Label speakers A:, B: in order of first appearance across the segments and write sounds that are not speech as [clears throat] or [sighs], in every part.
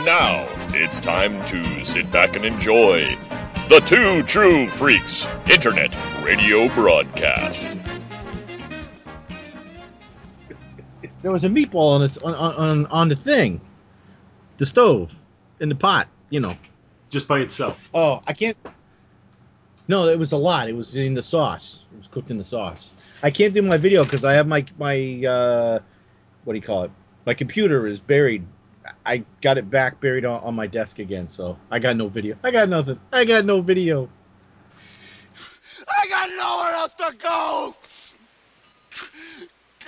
A: And now it's time to sit back and enjoy the Two True Freaks Internet Radio Broadcast.
B: There was a meatball on this on, on on the thing, the stove, in the pot. You know.
C: Just by itself.
B: Oh, I can't. No, it was a lot. It was in the sauce. It was cooked in the sauce. I can't do my video because I have my my uh, what do you call it? My computer is buried. I got it back buried on, on my desk again, so I got no video. I got nothing. I got no video.
D: I got nowhere else to go.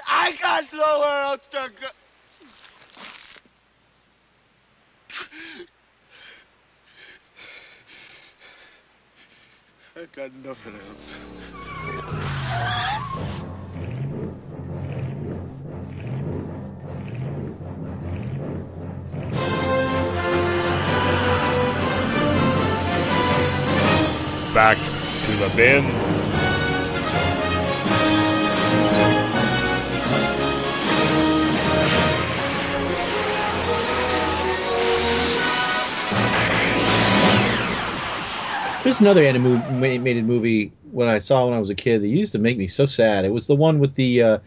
D: I got nowhere else to go. I got nothing else.
A: Back to the bin.
B: There's another animated movie when I saw when I was a kid that used to make me so sad. It was the one with the uh,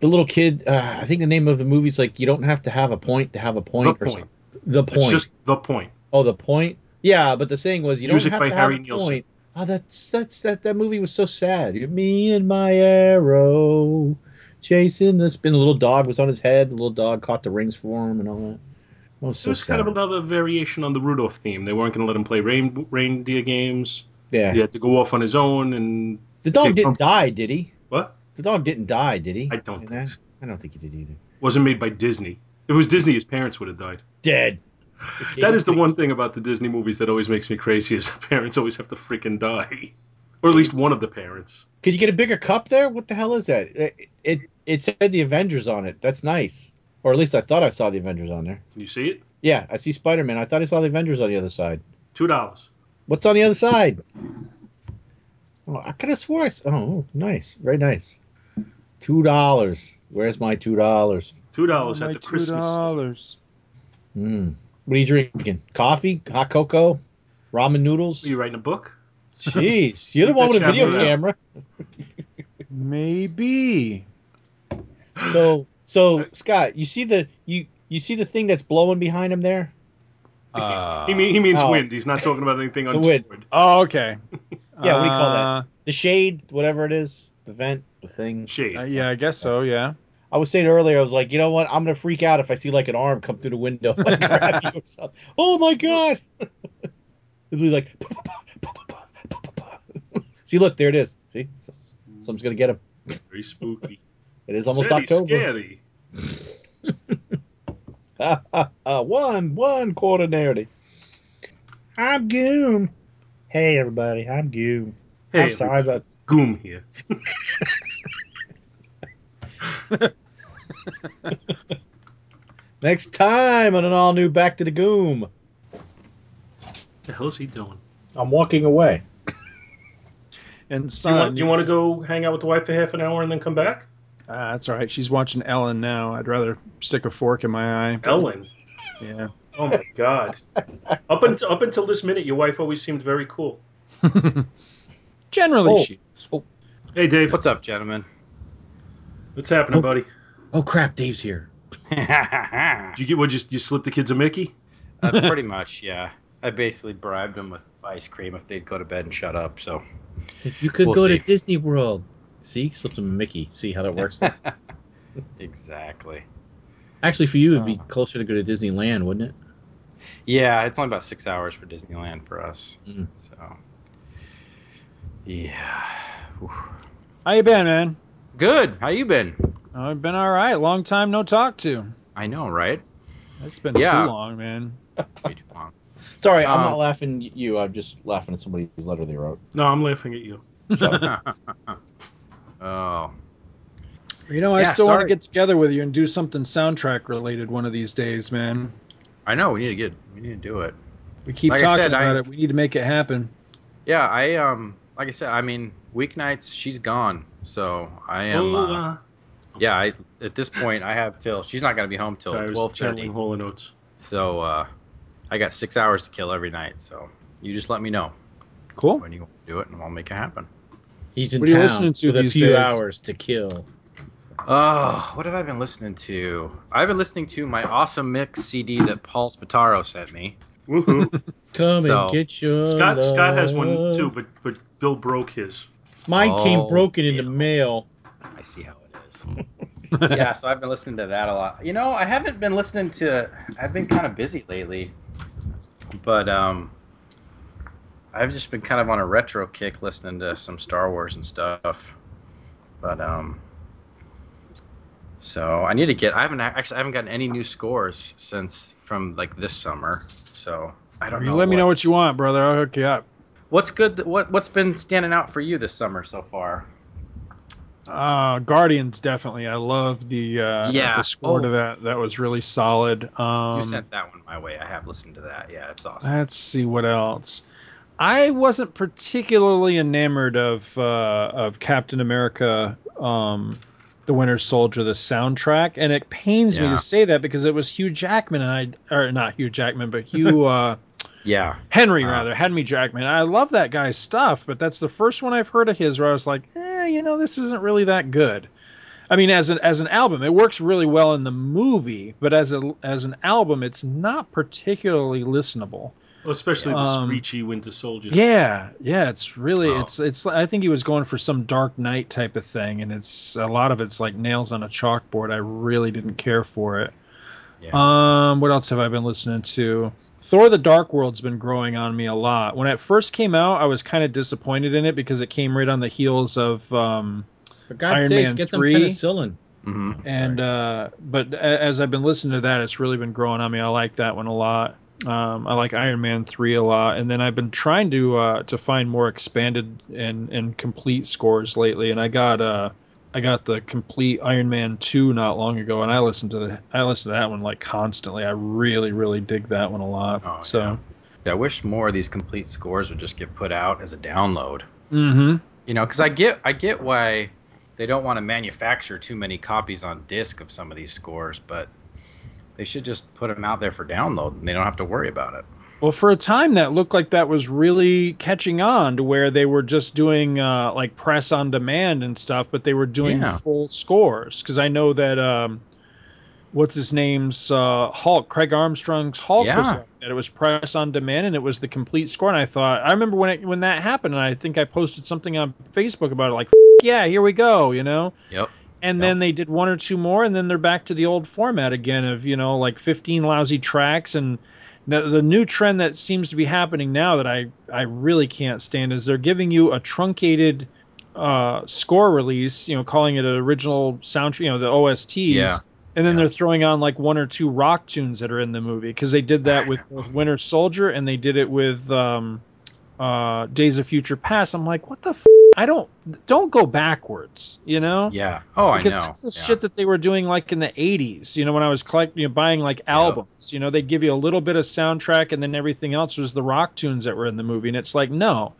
B: the little kid. Uh, I think the name of the movie's like "You don't have to have a point to have a point."
C: The
B: or
C: Point.
B: something. The point.
C: It's just the point.
B: Oh, the point. Yeah, but the saying was you don't have
C: by
B: to
C: Harry
B: have a point. Oh, that's that's that that movie was so sad. Me and my arrow chasing the spin. The little dog was on his head. The little dog caught the rings for him and all that. It was
C: It
B: so
C: was
B: sad.
C: kind of another variation on the Rudolph theme. They weren't going to let him play rain, reindeer games.
B: yeah.
C: He had to go off on his own. And
B: The dog didn't die, did he?
C: what?
B: The dog didn't die, did he?
C: I don't
B: In
C: think
B: that?
C: so.
B: I don't think he did either.
C: Wasn't made by Disney. If it was Disney, his parents would have died.
B: Dead.
C: That is the one thing about the Disney movies that always makes me crazy is [laughs] the parents always have to freaking die. Or at least one of the parents.
B: Could you get a bigger cup there? What the hell is that? It, it it said the Avengers on it. That's nice. Or at least I thought I saw the Avengers on there.
C: Can you see it?
B: Yeah, I see Spider Man. I thought I saw the Avengers on the other side.
C: Two dollars.
B: What's on the other side? Oh, I could have swore I s Oh, nice. Very nice. Two dollars. Where's my two dollars?
C: Two dollars
E: Oh,
C: at
E: my
C: the Christmas.
E: dollars.
B: Hmm. What are you drinking? Coffee? Hot cocoa? Ramen noodles?
C: Are you writing a book?
B: Jeez, [laughs] you're the one with a video
C: camera
E: Maybe.
B: So, so Scott, you see the you you see the thing that's blowing behind him there?
E: Uh,
C: he, mean, he means
B: oh.
C: wind. He's not talking about anything on
B: The wind.
C: untoward.
E: oh, okay. [laughs]
B: Yeah, what do you call that?
E: Uh,
B: The shade, whatever it is, the vent, the thing.
C: Shade.
E: uh, yeah, I guess so. Yeah.
B: I was saying earlier, I was like, you know what? I'm gonna freak out if I see like an arm come through the window, like, [laughs] grab you or something. Oh my god! [laughs] It'd be like, [laughs] see, look, there it is. See, something's gonna get him.
C: Very spooky.
B: It is
C: It's
B: almost
C: very
B: October.
C: scary.
B: one, one quarter narrative. I'm Goom. Hey everybody, I'm Goom.
C: Hey,
B: I'm sorry about
C: Goom here. [laughs]
B: next time on an all new Back to the Goom.
C: What the hell is he doing?
B: I'm walking away. [laughs]
E: And
C: You
E: son,
C: want, you want to go hang out with the wife for half an hour and then come back?
E: Ah, that's all right. She's watching Ellen now. I'd rather stick a fork in my eye.
C: Ellen.
E: Yeah.
C: Oh my god. [laughs] up until up until this minute, your wife always seemed very cool.
E: Generally,
B: Oh.
E: she.
C: Hey, Dave.
F: What's up, gentlemen?
C: What's happening,
B: Oh.
C: buddy?
B: Oh crap, Dave's here. [laughs]
C: Did you get what? You, you slip the kids a Mickey?
F: uh, pretty much, yeah. I basically bribed them with ice cream if they'd go to bed and shut up. So
B: You could
F: We'll
B: go
F: see.
B: to Disney World. See, slipped him a Mickey. See how that works. [laughs]
F: exactly.
B: Actually, for you, it'd be
E: Oh.
B: closer to go to Disneyland, wouldn't it?
F: Yeah, it's only about six hours for Disneyland for us.
B: Mm.
F: So yeah. Oof.
E: How you been, man?
F: Good. How you been?
E: Oh, I've been all right. Long time no talk to.
F: I know, right?
E: It's been
F: Yeah.
E: too long, man.
F: Way too long.
B: Sorry, I'm
F: Um,
B: not laughing at you. I'm just laughing at somebody's letter they wrote.
C: No, I'm laughing at you. [laughs]
F: oh,
E: You know, I
F: Yeah,
E: still want to get together with you and do something soundtrack related one of these days, man.
F: I know. We need to get. We need to do it.
E: We keep
F: Like
E: talking
F: said, I-
E: about it. We need to make it happen.
F: Yeah, I um, like I said, I mean, weeknights she's gone, so I am.
C: oh,
F: uh,
C: uh,
F: yeah, I at this point I have till she's not gonna be home till
C: sorry, I was
F: twelve
C: channeling
F: thirty.
C: Hall and Oates.
F: So uh, I got six hours to kill every night, so you just let me know
E: Cool.
F: when you want to do it, and I'll make it happen.
B: He's in
E: What are you
B: town
E: listening to
B: with a few
E: days?
B: hours to kill.
F: Oh, what have I been listening to? I've been listening to my awesome mix CD that Paul Spataro sent me.
C: Woohoo! [laughs]
B: Come
F: So,
B: and get your
C: Scott Scott has one too, but but Bill broke his.
B: Mine came
F: Oh,
B: broken in the mail.
F: I see how it is. [laughs] yeah, so I've been listening to that a lot. You know, I haven't been listening to. I've been kind of busy lately, but um, I've just been kind of on a retro kick, listening to some Star Wars and stuff. But um, so I need to get. I haven't actually. I haven't gotten any new scores since from like this summer. So I don't
E: You
F: know.
E: let me know what you want, brother. I'll hook you up.
F: What's good? What What's been standing out for you this summer so far?
E: Uh, Guardians definitely. I love the uh,
F: Yeah.
E: the score to
F: Oh.
E: that. That was really solid. Um,
F: you sent that one my way. I have listened to that. Yeah, it's awesome.
E: Let's see what else. I wasn't particularly enamored of uh, of Captain America, um, the Winter Soldier, the soundtrack, and it pains me to say that because it was Hugh Jackman and I, or not Hugh Jackman, but Hugh [laughs] uh,
F: Yeah.
E: Henry
F: Uh.
E: rather, Henry Jackman. I love that guy's stuff, but that's the first one I've heard of his where I was like, eh, you know, this isn't really that good. I mean, as an as an album, it works really well in the movie, but as a as an album, it's not particularly listenable.
C: Well, especially the
E: Um,
C: screechy Winter Soldiers.
E: Yeah, yeah, it's really
F: Oh.
E: it's it's. I think he was going for some Dark Knight type of thing, and it's a lot of it's like nails on a chalkboard. I really didn't care for it.
F: Yeah.
E: Um, what else have I been listening to? Thor: The Dark World's been growing on me a lot. When it first came out, I was kind of disappointed in it because it came right on the heels of um,
B: For God's
E: Iron
B: sakes,
E: Man
B: get
E: 3.
B: some penicillin.
F: hmm
E: and uh, but as I've been listening to that, it's really been growing on me. I like that one a lot. Um, I like Iron Man three a lot, and then I've been trying to uh, to find more expanded and and complete scores lately. And I got uh, I got the complete Iron Man two not long ago, and I listened to the I listened to that one like constantly. I really really dig that one a lot.
F: Oh,
E: so,
F: I wish more of these complete scores would just get put out as a download.
E: hmm
F: You know, because I get I get why they don't want to manufacture too many copies on disc of some of these scores, but they should just put them out there for download, and they don't have to worry about it.
E: Well, for a time, that looked like that was really catching on to where they were just doing uh, like press on demand and stuff, but they were doing
F: Yeah.
E: full scores. Because I know that um, what's his name's uh, Hulk, Craig Armstrong's Hulk was like that. It was press on demand and it was the complete score. And I thought, I remember when it, when that happened, and I think I posted something on Facebook about it, like, "F- yeah, here we go, you know.
F: Yep.
E: And
F: Yep.
E: then they did one or two more, and then they're back to the old format again of you know like 15 lousy tracks. And the, the new trend that seems to be happening now that I I really can't stand is they're giving you a truncated uh, score release, you know, calling it an original soundtrack, you know, the OSTs.
F: Yeah.
E: And then
F: Yeah.
E: they're throwing on like one or two rock tunes that are in the movie because they did that [sighs] with, with Winter Soldier and they did it with um, uh, Days of Future Past. I'm like, what the? F-? I don't don't go backwards, you know?
F: Yeah. Oh,
E: because
F: I know.
E: Because that's the
F: Yeah.
E: shit that they were doing like in the 80s you know when i was collecting you know, buying like albums you know they'd give you a little bit of soundtrack and then everything else was the rock tunes that were in the movie and it's like no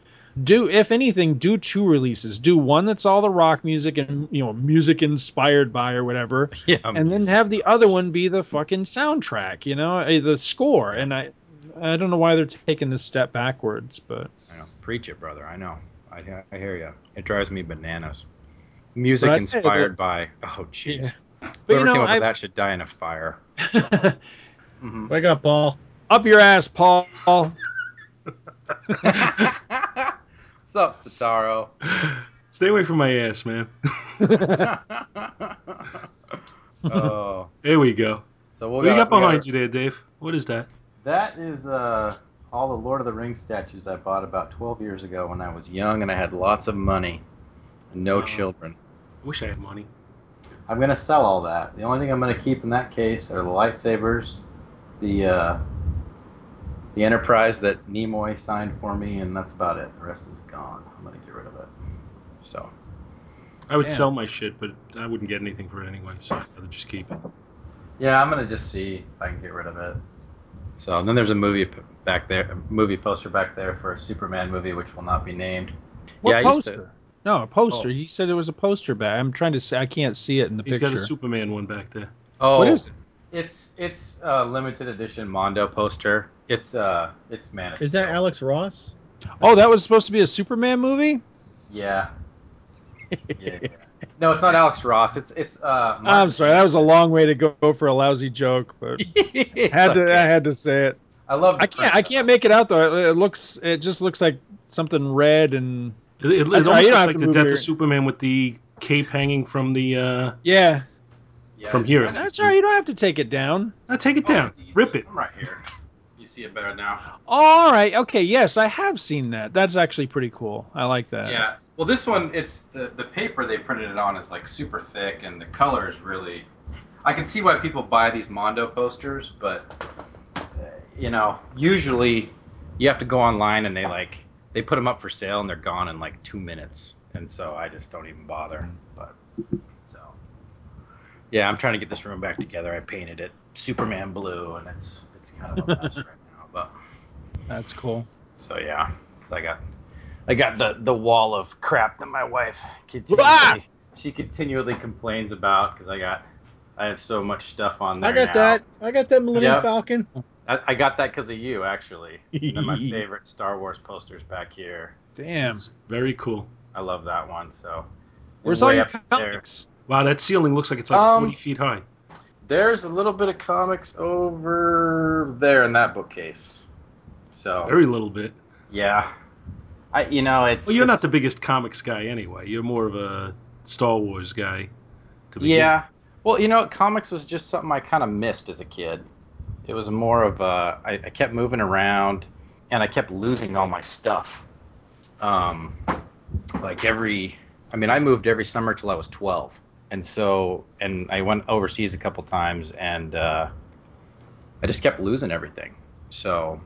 E: do if anything do two releases do one that's all the rock music and you know music inspired by or whatever [laughs]
F: yeah. I'm
E: and then have the other one be the fucking soundtrack you know eh, the score and i i don't know why they're taking this step backwards but
F: I know. Preach it, brother. I know. I, I hear you. It drives me bananas. Music
E: But I'd
F: inspired by. Oh, jeez.
E: Yeah. but
F: Whoever
E: you know
F: came up
E: I,
F: with that should die in a fire. [laughs] Mhm.
B: Wake up, Paul.
E: up your ass paul [laughs]
F: What's up, Spataro?
C: Stay away from my ass, man. [laughs]
F: oh,
C: There we go.
F: so we'll
C: What do you got
F: we
C: behind you there, Dave? What is that?
F: That is uh, all the Lord of the Rings statues I bought about 12 years ago when I was young and I had lots of money and no
C: Oh.
F: children.
C: I wish I had money.
F: I'm gonna sell all that. The only thing I'm gonna keep in that case are the lightsabers, the uh, the Enterprise that Nimoy signed for me, and that's about it. The rest is gone. I'm gonna get rid of it. So
C: I would
E: Damn.
C: sell my shit, but I wouldn't get anything for it anyway, so I'd just keep it.
F: yeah, I'm gonna just see if I can get rid of it. So and then there's a movie back there, a movie poster back there for a Superman movie, which will not be named.
E: What
F: Yeah, I used to-
E: poster? No, a poster.
F: Oh.
E: You said it was a poster back. I'm trying to say I can't see it in the
C: He's
E: picture.
C: He's got a Superman one back there.
F: Oh,
E: What is it?
F: It's it's a limited edition Mondo poster. It's uh it's Man of
B: Is that Alex Ross?
E: Oh, that was supposed to be a Superman movie.
F: Yeah. [laughs] yeah. Yeah. No, it's not Alex Ross. It's it's uh.
E: I'm sorry, that was a long way to go for a lousy joke, but [laughs]
F: It's
E: had to
F: okay.
E: I had to say it.
F: I love. the
E: I can't I can't make it out though. It, it looks it just looks like something red and
C: It, it, it almost
E: right,
C: looks like the death
E: your-
C: of Superman with the cape hanging from the. uh
E: yeah.
F: Yeah,
C: from here.
F: kind of-
E: That's all right. You don't have to take it down.
C: Now take it
F: Oh,
C: down, rip it.
F: I'm right here. See it better now.
E: All right. Okay. Yes, I have seen that. That's actually pretty cool. I like that.
F: Yeah. Well, this one, it's the the paper they printed it on is like super thick, and the color is really. I can see why people buy these Mondo posters, but you know, usually you have to go online and they like they put them up for sale and they're gone in like two minutes, and so I just don't even bother. But so yeah, I'm trying to get this room back together. I painted it Superman blue, and it's it's kind of a mess [laughs] right.
E: That's cool.
F: So yeah, so I got, I got the the wall of crap that my wife continually
E: Ah!
F: she continually complains about because I got, I have so much stuff on there.
B: I got
F: now.
B: that. I got that Millennium
F: Yep.
B: Falcon.
F: I, I got that because of you actually. and then my [laughs] favorite Star Wars posters back here.
E: Damn.
C: It's very cool.
F: I love that one. So
E: Where's all your
F: up there.
E: comics?
C: Wow, that ceiling looks like it's like
F: Um,
C: 40 feet high.
F: There's a little bit of comics over there in that bookcase. So
C: Very little bit.
F: yeah, I you know it's
C: Well, you're not the biggest comics guy anyway. You're more of a Star Wars guy.
F: Yeah. Well, you know, comics was just something I kind of missed as a kid. It was more of a, I, I kept moving around and I kept losing all my stuff. Um, like every, I mean, I moved every summer till I was 12. And so, and I went overseas a couple times and uh, I just kept losing everything. So,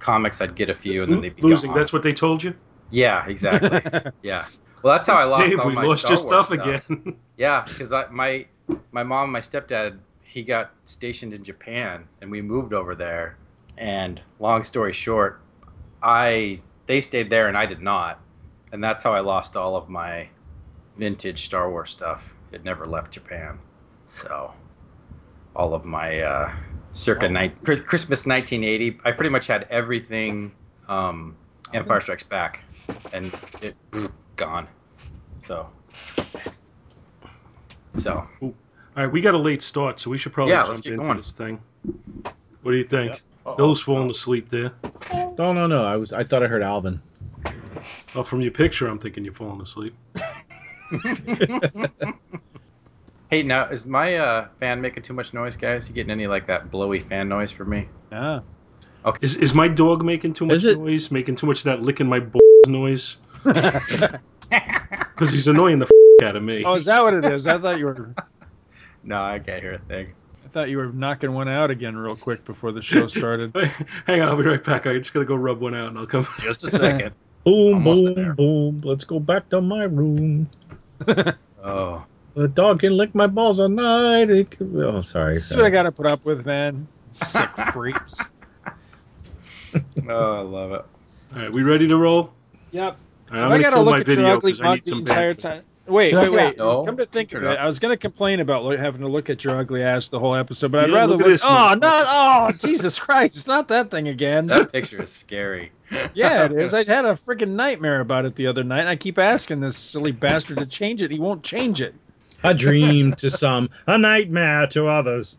F: comics, I'd get a few and then they'd be
C: Losing,
F: gone.
C: that's what they told you?
F: Yeah, exactly. [laughs] yeah. Well, that's how I lost
C: Dave,
F: all
C: we
F: my
C: lost
F: Star
C: your
F: Wars
C: stuff again. [laughs]
F: yeah, because my my mom, and my stepdad, he got stationed in Japan, and we moved over there. And long story short, I they stayed there and I did not, and that's how I lost all of my vintage Star Wars stuff. It never left Japan, so all of my uh, circa ni- Christmas 1980, I pretty much had everything. Um, Empire Strikes Back, and it gone. So. So
C: All right, we got a late start, so we should probably
F: Yeah, let's
C: jump
F: get
C: into
F: going.
C: this thing. What do you think?
F: Uh-oh.
C: Bill's falling asleep there.
B: No, no, no. I was. I thought I heard Alvin.
C: Oh, from your picture, I'm thinking you're falling asleep. [laughs]
F: Hey, now is my uh, fan making too much noise, guys? You getting any like that blowy fan noise from me?
E: Yeah. Okay.
C: Is, is my dog making too much noise? Making too much of that licking my [laughs] balls noise? [laughs] Because he's annoying the f- out of me.
E: Oh, is that what it is? I thought you were. [laughs]
F: No, I can't hear a thing.
E: I thought you were knocking one out again real quick before the show started.
C: Hang on, I'll be right back. I just gotta go rub one out, and I'll come.
F: Just a second.
B: Boom,
F: Almost
B: boom,
F: there.
B: boom. Let's go back to my room.
F: oh,
B: The dog can lick my balls all night. It can- Oh, sorry.
E: See what I got to put up with, man. Sick [laughs] freaks.
F: oh, I love it.
C: All right, we ready to roll?
E: Yep.
C: All right, I'm
E: I
C: gonna
E: gotta
C: kill
E: look
C: my
E: at your ugly
C: because I
E: mug
C: need
E: the
C: some
E: entire
C: back.
E: time. Wait, wait, wait.
F: No.
E: Come to think of
F: it
E: it. I was going to complain about having to look at your ugly ass the whole episode, but I'd rather
C: look
E: look.
C: at this
E: oh, not! Oh, Jesus Christ! Not that thing again.
F: That picture is scary. [laughs]
E: yeah, it is. I [laughs] had a freaking nightmare about it the other night. and I keep asking this silly bastard to change it. He won't change it. [laughs]
B: A dream to some, a nightmare to others.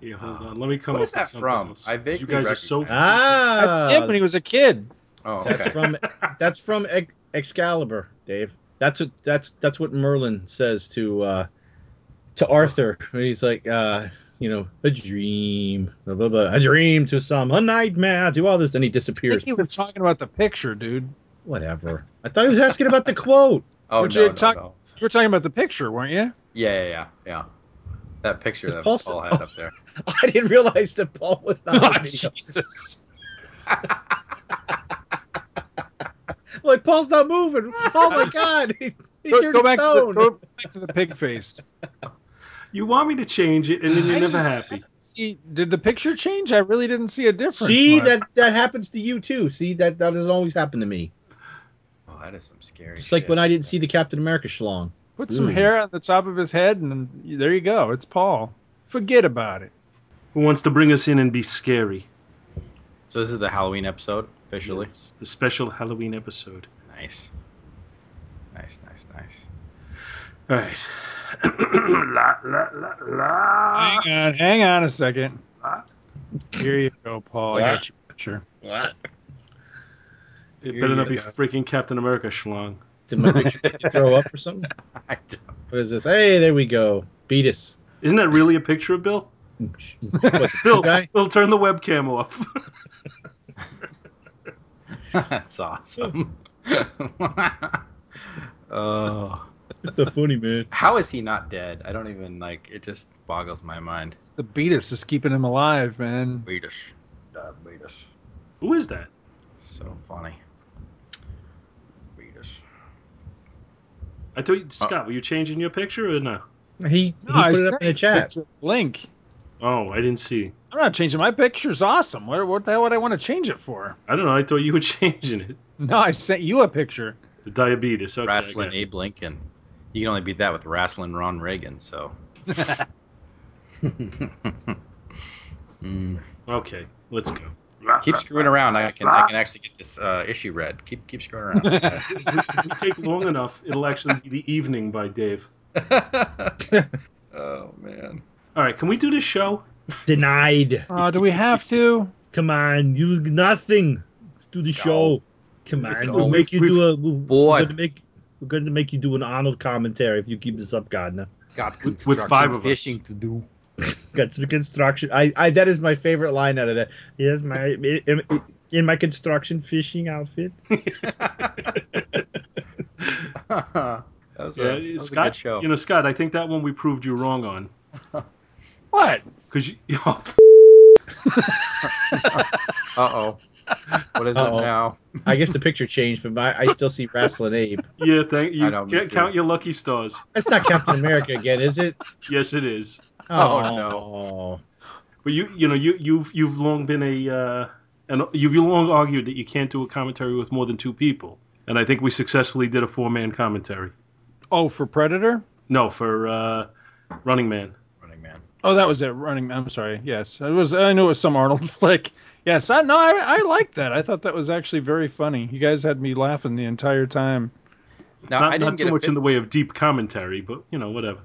C: Yeah, hold on. Let me come
F: What
C: up
F: is that
C: with something
F: from?
C: else.
F: I
C: 'Cause
F: vaguely
C: You guys are so.
B: Ah,
E: That's him when he was a kid.
F: Oh, okay.
B: That's from [laughs] that's from Ex- Excalibur, Dave. That's what that's that's what Merlin says to uh to Arthur. He's like, uh, you know, a dream, blah, blah, blah, a dream to some, a nightmare to others, and he
E: I
B: disappears.
E: think he was talking about the picture, dude.
B: Whatever. I thought he was asking about the quote.
F: oh no, no,
E: talk-
F: no.
E: You were talking about the picture, weren't you?
F: Yeah, yeah, yeah, yeah. That picture that
B: Paul
F: Paul,
B: still-
F: had up there. [laughs]
B: I didn't realize that Paul was not.
E: Oh,
B: on.
E: Jesus. [laughs]
B: Like Paul's not moving. Oh my god, he, he
E: Go,
B: turned
E: go
B: to
E: back to the,
B: stone.
E: go back to the pig face.
C: You want me to change it, and then you're never happy.
E: See, did the picture change? I really didn't see a difference.
B: See
E: Mark.
B: that that happens to you too. See that that doesn't always happen to me.
F: That is some scary.
B: It's like when I didn't see the Captain America schlong.
E: Put some
B: Ooh.
E: hair on the top of his head, and there you go. It's Paul. Forget about it.
C: Who wants to bring us in and be scary?
F: So this is the Halloween episode officially.
C: It's the special Halloween episode.
F: Nice. Nice, nice, nice.
C: All right. [clears throat] la, la, la, la.
E: Hang on, hang on a second. Here you go, Paul. I got your picture.
B: What?
C: It
F: Here
C: better not be
F: go.
C: freaking Captain America schlong.
B: Did my picture [laughs] make you throw up or something? [laughs]
F: I don't-
B: What is this? Hey, there we go. Beat us.
C: Isn't that really a picture of Bill?
B: What,
C: Bill,
B: guy?
C: Bill, turn the webcam off. [laughs]
F: That's awesome. oh.
B: Just a funny man.
F: How is he not dead? I don't even like it just boggles my mind.
E: It's the Beatus is keeping him alive, man.
F: Beatus. Beatus.
C: Who is that?
F: So funny. Beatus.
C: I thought, you, Scott, were you changing your picture or no?
B: He, he
E: No, I
B: put it up
E: sent
B: in the chat.
E: Link.
C: Oh, I didn't see.
E: I'm not changing my picture's awesome. What, what the hell would I want to change it for?
C: I don't know. I thought you were [laughs] changing it.
E: No, I sent you a picture.
C: The diabetes. Okay, I
F: Wrestling
C: got it.
F: Abe Lincoln. You can only beat that with wrestling Ron Reagan, so. Mm. [laughs] [laughs]
C: Okay, let's go.
F: Keep screwing around. I can I can actually get this uh, issue read. Keep keep screwing around. [laughs]
C: if we take long enough, it'll actually be the evening by Dave. [laughs]
F: oh man.
C: All right, can we do this show?
B: Denied.
E: Oh, do we have to?
B: Come on, you nothing. Let's do the
F: Skull.
B: show. Come on,
F: Skull.
B: we'll make you do a. We'll,
F: Boy.
B: We're gonna make. We're going to make you do an Arnold commentary if you keep this up, Gardner.
F: Got
C: With- with five of us.
F: fishing to do.
B: Got some construction. I, I that is my favorite line out of that. Yes, my in, in my construction fishing outfit. [laughs]
F: that was, a,
C: Yeah,
F: that was a good show.
C: You know, Scott. I think that one we proved you wrong on [laughs]
E: What?
C: because you. [laughs] Oh,
F: Uh oh. What is
B: Uh-oh.
F: it now?
B: I guess the picture changed, but my, I still see Wrestling Abe.
C: yeah, thank you.
F: I know, me
C: Can't
F: too.
C: count your lucky stars.
B: That's not Captain America again, is it?
C: Yes, it is. [laughs]
F: Oh,
B: no.
C: But you, you know, you you've you've long been a, uh, and you've long argued that you can't do a commentary with more than two people, and I think we successfully did a four man commentary.
E: Oh, for Predator?
C: No, for uh, Running Man.
F: Running man.
E: Oh, that was it. Running. Man. I'm sorry. Yes, it was. I knew it was some Arnold [laughs] flick. Yes, I no, I, I liked that. I thought that was actually very funny. You guys had me laughing the entire time.
F: Now
C: not
F: I didn't
C: not
F: get
C: too much
F: fin-
C: in the way of deep commentary, but you know, whatever.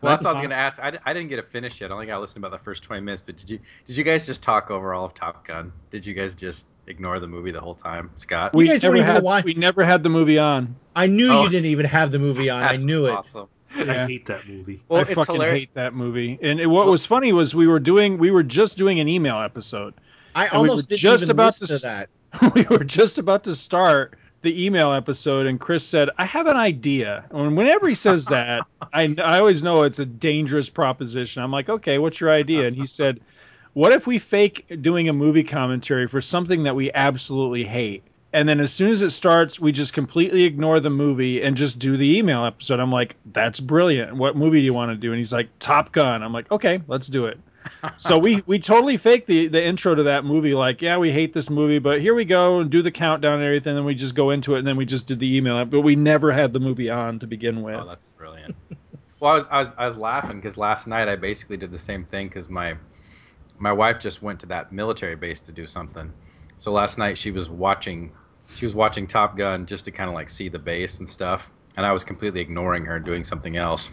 F: Well, that's what I was going to ask. I, I didn't get a finish yet. I only got listened about the first twenty minutes. But did you did you guys just talk over all of Top Gun? Did you guys just ignore the movie the whole time, Scott?
B: We- guys don't
E: never
B: even
E: had,
B: watch-
E: We never had the movie on.
B: I knew
F: Oh.
B: you didn't even have the movie on. I
F: That's
B: knew it.
F: Awesome.
E: Yeah.
C: I hate that movie.
F: Well,
E: I fucking
F: hilarious.
E: hate that movie. And it, what was funny was we were doing, we were just doing an email episode.
B: I
E: And we
B: almost didn't
E: just
B: even
E: about to
B: to, that. [laughs]
E: we were just about to start the email episode, and Chris said, "I have an idea." And whenever he says [laughs] that, I I always know it's a dangerous proposition. I'm like, "Okay, what's your idea?" And he said, "What if we fake doing a movie commentary for something that we absolutely hate?" And then as soon as it starts, we just completely ignore the movie and just do the email episode. I'm like, that's brilliant. What movie do you want to do? And he's like, Top Gun. I'm like, okay, let's do it. So we we totally faked the the intro to that movie. Like, yeah, we hate this movie, but here we go and do the countdown and everything. And we just go into it, and then we just did the email. But we never had the movie on to begin oh, with.
F: Oh, that's brilliant. well, I was I was I was laughing because last night I basically did the same thing because my my wife just went to that military base to do something. So last night she was watching she was watching Top Gun just to kind of like see the base and stuff, and I was completely ignoring her and doing something else.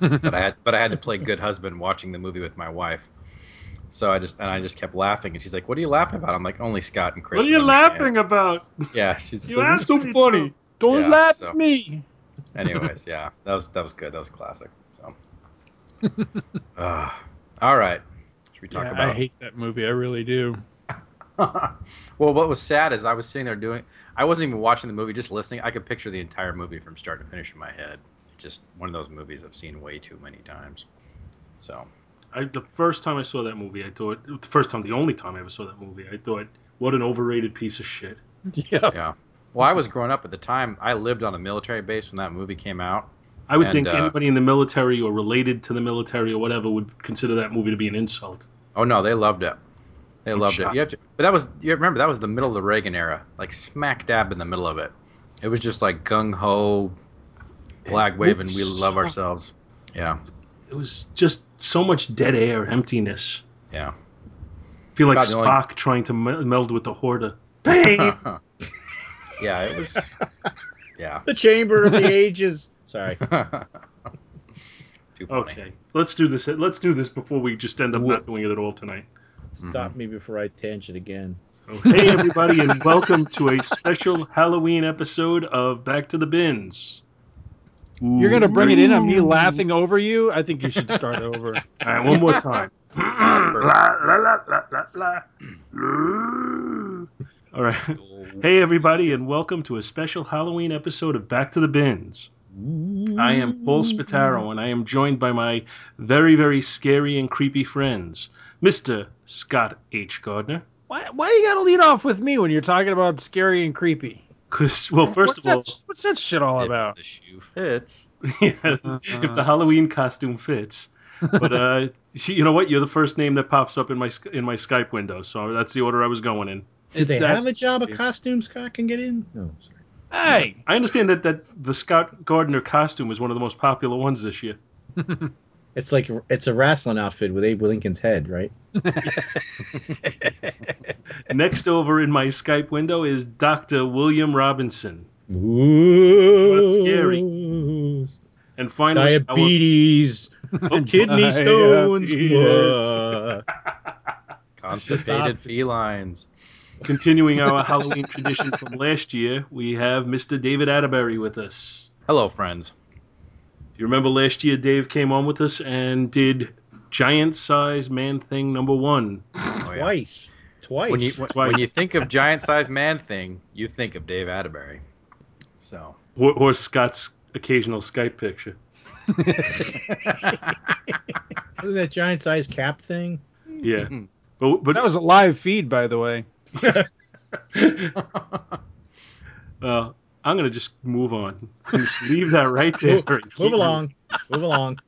F: But I had but I had to play good husband watching the movie with my wife. So I just and I just kept laughing, and she's like, "What are you laughing about?" I'm like, "Only Scott and Chris."
C: What are you
F: would understand."
C: laughing about?
F: Yeah, she's just
C: You
F: like,
C: asked me to.
E: Don't
F: Yeah,
E: laugh
F: so-
E: at me.
F: Anyways, [laughs] yeah, that was that was good. That was classic. So, uh, all right. Should we talk
E: Yeah,
F: about?
E: I hate that movie. I really do. [laughs]
F: well, what was sad is I was sitting there doing. I wasn't even watching the movie, just listening. I could picture the entire movie from start to finish in my head. Just one of those movies I've seen way too many times. So,
C: I, the first time I saw that movie, I thought the first time, the only time I ever saw that movie, I thought, what an overrated piece of shit. [laughs]
E: Yeah.
F: yeah. Well, I was growing up at the time. I lived on a military base when that movie came out.
C: I would
F: And,
C: think
F: uh,
C: anybody in the military or related to the military or whatever would consider that movie to be an insult.
F: Oh no, they loved it. They
C: I'm
F: loved
C: shocked.
F: it. You have to, but that was you remember that was the middle of the Reagan era, like smack dab in the middle of it. It was just like gung ho, flag waving. We love ourselves. Yeah,
C: It was just so much dead air, emptiness.
F: yeah.
C: feel like
F: God, the only-
C: Spock trying to me- meld with the Horta. Pain. [laughs]
F: yeah, it was. [laughs] Yeah.
B: The Chamber of the Ages. [laughs] Sorry.
F: Too funny.
C: Okay, let's do this. Let's do this before we just end up not doing it at all tonight.
B: Stop mm-hmm. me before I tangent again.
C: So, hey, everybody, and welcome to a special Halloween episode of Back to the Bins.
E: You're gonna bring it in on me laughing over you. I think you should start [laughs] over.
C: All right, one more time. La, la, la, la, la, la. All right. Hey, everybody, and welcome to a special Halloween episode of Back to the Bins. I am Paul Spataro, and I am joined by my very, very scary and creepy friends, Mr. Scott H. Gardner.
E: Why? Why you gotta lead off with me when you're talking about scary and creepy?
C: 'Cause- well, first
E: what's
C: of all,
E: that, what's that shit all about?
F: the shoe fits. [laughs]
C: yeah, if the Halloween costume fits. But uh, [laughs] you know what? You're the first name that pops up in my in my Skype window, so that's the order I was going in.
B: Do they
E: That's-
B: have a job of costume Scott can get in? No, sorry.
E: Hey,
C: I understand that, that the Scott Gardner costume is one of the most popular ones this year. [laughs]
B: It's like it's a wrestling outfit with Abe Lincoln's head, right? [laughs]
C: Next over in my Skype window is Dr. William Robinson.
B: Ooh,
C: That's scary. And finally, our-
B: Diabetes, oh, [laughs] kidney stones.
E: Diabetes.
F: Constipated felines.
C: continuing our Halloween tradition from last year, we have Mr. David Atterbury with us.
F: Hello, friends.
C: Do you remember last year Dave came on with us and did Giant Size Man Thing number one?
F: Oh, yeah.
B: Twice, twice.
F: When you when,
C: Twice.
F: when you think of giant sized man thing, you think of Dave Atterbury. So
C: Or, or Scott's occasional Skype picture. [laughs]
B: what was that giant size cap thing?
C: Yeah. [laughs] But, but
E: that was a live feed, by the way. [laughs]
C: uh, I'm going to just move on. [laughs] Just leave that right there.
B: Move, move along, move along.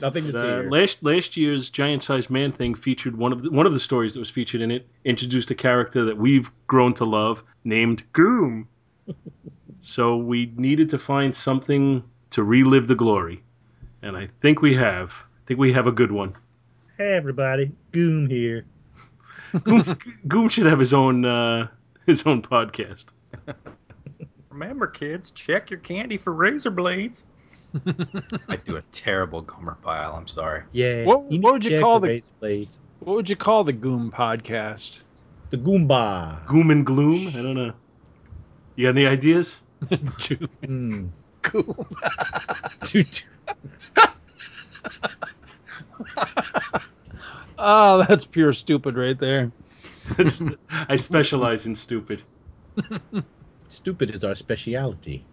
B: Nothing to see here.
C: last last year's giant sized man thing featured one of the, one of the stories that was featured in it introduced a character that we've grown to love named Goom. [laughs] so we needed to find something to relive the glory, and I think we have. I think we have a good one.
B: Hey everybody, Goom here. [laughs]
C: Goom, Goom should have his own uh, his own podcast.
F: Remember, kids, check your candy for razor blades. [laughs] I do a terrible Gomer Pyle. I'm sorry.
B: Yeah.
E: What-
B: need
E: what would you call
B: the
E: the-
B: razor blades?
E: What would you call the Goom podcast?
B: The Goomba.
C: Goom and gloom. I don't know. You got any ideas?
E: Goom. [laughs] Oh, [laughs] that's pure stupid right there.
C: I specialize in stupid.
B: Stupid is our speciality.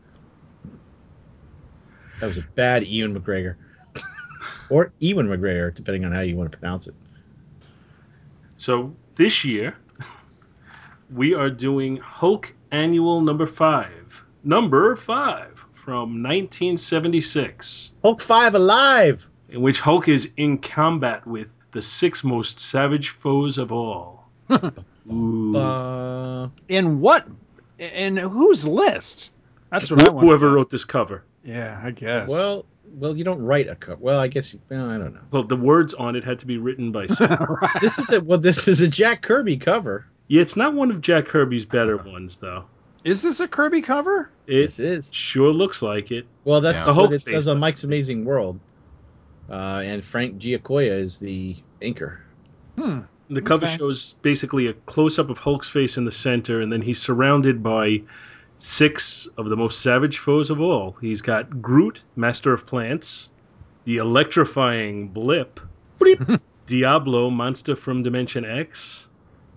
B: That was a bad Ewan McGregor. [laughs] or Ewan McGregor, depending on how you want to pronounce it.
C: So this year, we are doing Hulk Annual Number Five. Number Five from 1976,
B: Hulk 5 alive!
C: in which Hulk is in combat with the six most savage foes of all. [laughs] Ooh.
B: Uh,
E: In what? In whose list? That's what I want.
C: Whoever wrote this cover.
E: Yeah, I guess.
B: well, well, you don't write a cover. Well, I guess you, well, I don't know.
C: Well, the words on it had to be written by. [laughs] someone.
B: This is a well, this is a Jack Kirby cover.
C: yeah, it's not one of Jack Kirby's better [laughs] ones, though.
E: is this a Kirby cover?
C: It
B: This is
C: sure looks like it.
B: well, that's
F: Yeah.
C: The
B: what it says on Mike's
C: amazing.
B: Amazing World. Uh, and Frank Giacoia is the inker.
E: Hmm.
C: The cover
E: Okay.
C: shows basically a close up of Hulk's face in the center, and then he's surrounded by six of the most savage foes of all. He's got Groot, Master of Plants, the electrifying Blip, Bleep, [laughs] Diablo, Monster from Dimension X,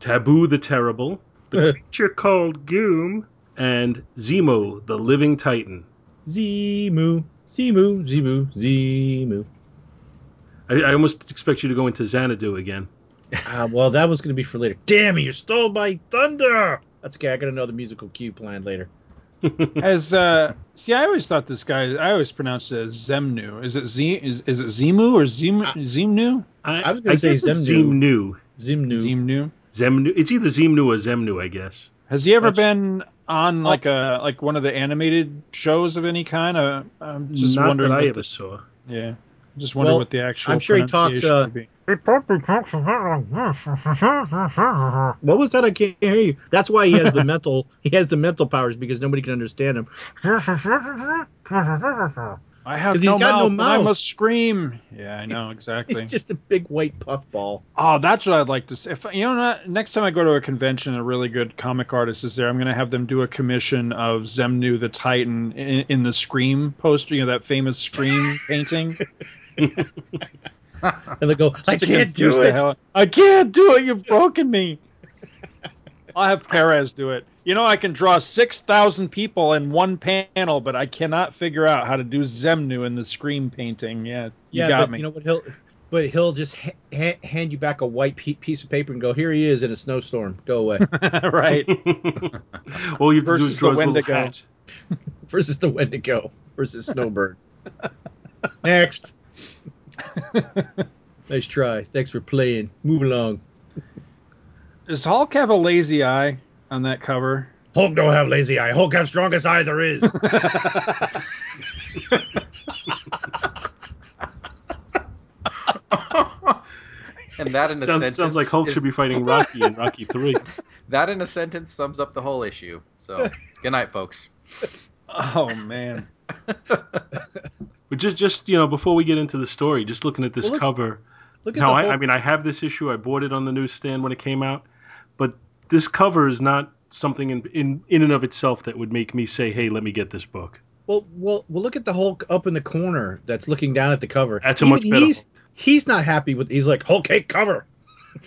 C: Taboo the Terrible, the [laughs] creature called Goom, and Zemo, the Living Titan.
B: Zemu, Zemu, Zemu, Zemu.
C: I, I almost expect you to go into Xanadu again.
B: Uh, well, that was going to be for later. Damn it, you stole my thunder! That's okay. I got another musical cue planned later. [laughs]
E: As uh, see, I always thought this guy. I always pronounced it as Zemnu. Is it Z? Is, is it Zemu or Zem Zemnu?
C: I,
B: I was gonna say
C: guess it's
B: Zemnu.
C: Zemnu.
E: Zemnu.
C: Zemnu. It's either Zemnu or Zemnu, I guess.
E: Has he ever
B: That's-
E: been on like a like one of the animated shows of any kind? Uh, I'm just
C: Not
E: wondering.
C: that I
E: what
C: ever
E: the-
C: saw.
E: yeah. Just wondering
B: Well,
E: what the actual
B: I'm sure he talks,
E: pronunciation
B: uh,
E: would be.
B: What was that? I can't hear you. That's why he has the [laughs] mental. He has the mental powers because nobody can understand him.
E: I have
B: 'Cause he's
E: no
B: got no
E: mouth, I must scream. Yeah, I know exactly.
B: He's just a big white puffball.
E: Oh, that's what I'd like to see. If you know, not, next time I go to a convention, a really good comic artist is there. I'm going to have them do a commission of Zemnu the Titan in, in the Scream poster. You know that famous Scream [laughs] painting. [laughs]
B: And they go, I can't do
E: the
B: it.
E: I can't do it. You've broken me. [laughs] I'll have Perez do it. You know, I can draw six thousand people in one panel, but I cannot figure out how to do Zemnu in the Scream painting. Yeah, you
B: yeah,
E: got
B: but
E: me.
B: you know what? He'll, but he'll just ha- ha- hand you back a white pe- piece of paper and go, "Here he is in a snowstorm. Go away." [laughs]
E: right.
C: well, you have to do
E: Versus the Wendigo.
B: versus the Wendigo versus Snowbird. Next. [laughs] nice try. Thanks for playing. Move along.
E: Does Hulk have a lazy eye on that cover?
B: Hulk don't have lazy eye. Hulk have strongest eye there is. [laughs]
F: And that in a
C: Sounds,
F: sentence
C: sounds like Hulk
F: is-
C: should be fighting Rocky in Rocky Three. [laughs]
F: That in a sentence sums up the whole issue. So, good night, folks.
E: Oh man.
C: But just, just you know, before we get into the story, just looking at this
B: Well, look-
C: cover.
B: Look at
C: No,
B: the
C: I,
B: Hulk.
C: I mean I have this issue. I bought it on the newsstand when it came out, but this cover is not something in in in and of itself that would make me say, "Hey, let me get this book."
B: well, well, well, look at the Hulk up in the corner that's looking down at the cover.
C: That's a much better
B: He's, he's not happy with. He's like Hulk hate cover. [laughs]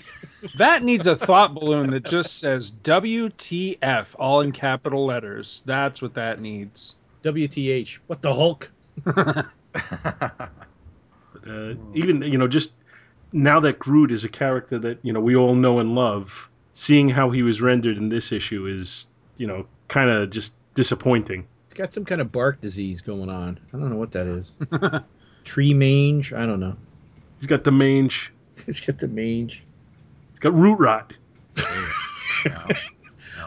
E: That needs a thought balloon that just says WTF all in capital letters. That's what that needs.
B: WTH? What the Hulk? [laughs]
C: Uh, even you know, just now that Groot is a character that you know we all know and love, seeing how he was rendered in this issue is you know kind of just disappointing.
B: He's got some kind of bark disease going on. I don't know what that is. [laughs] Tree mange? I don't know.
C: He's got the mange. [laughs]
B: He's got the mange.
C: He's got root rot.
F: No.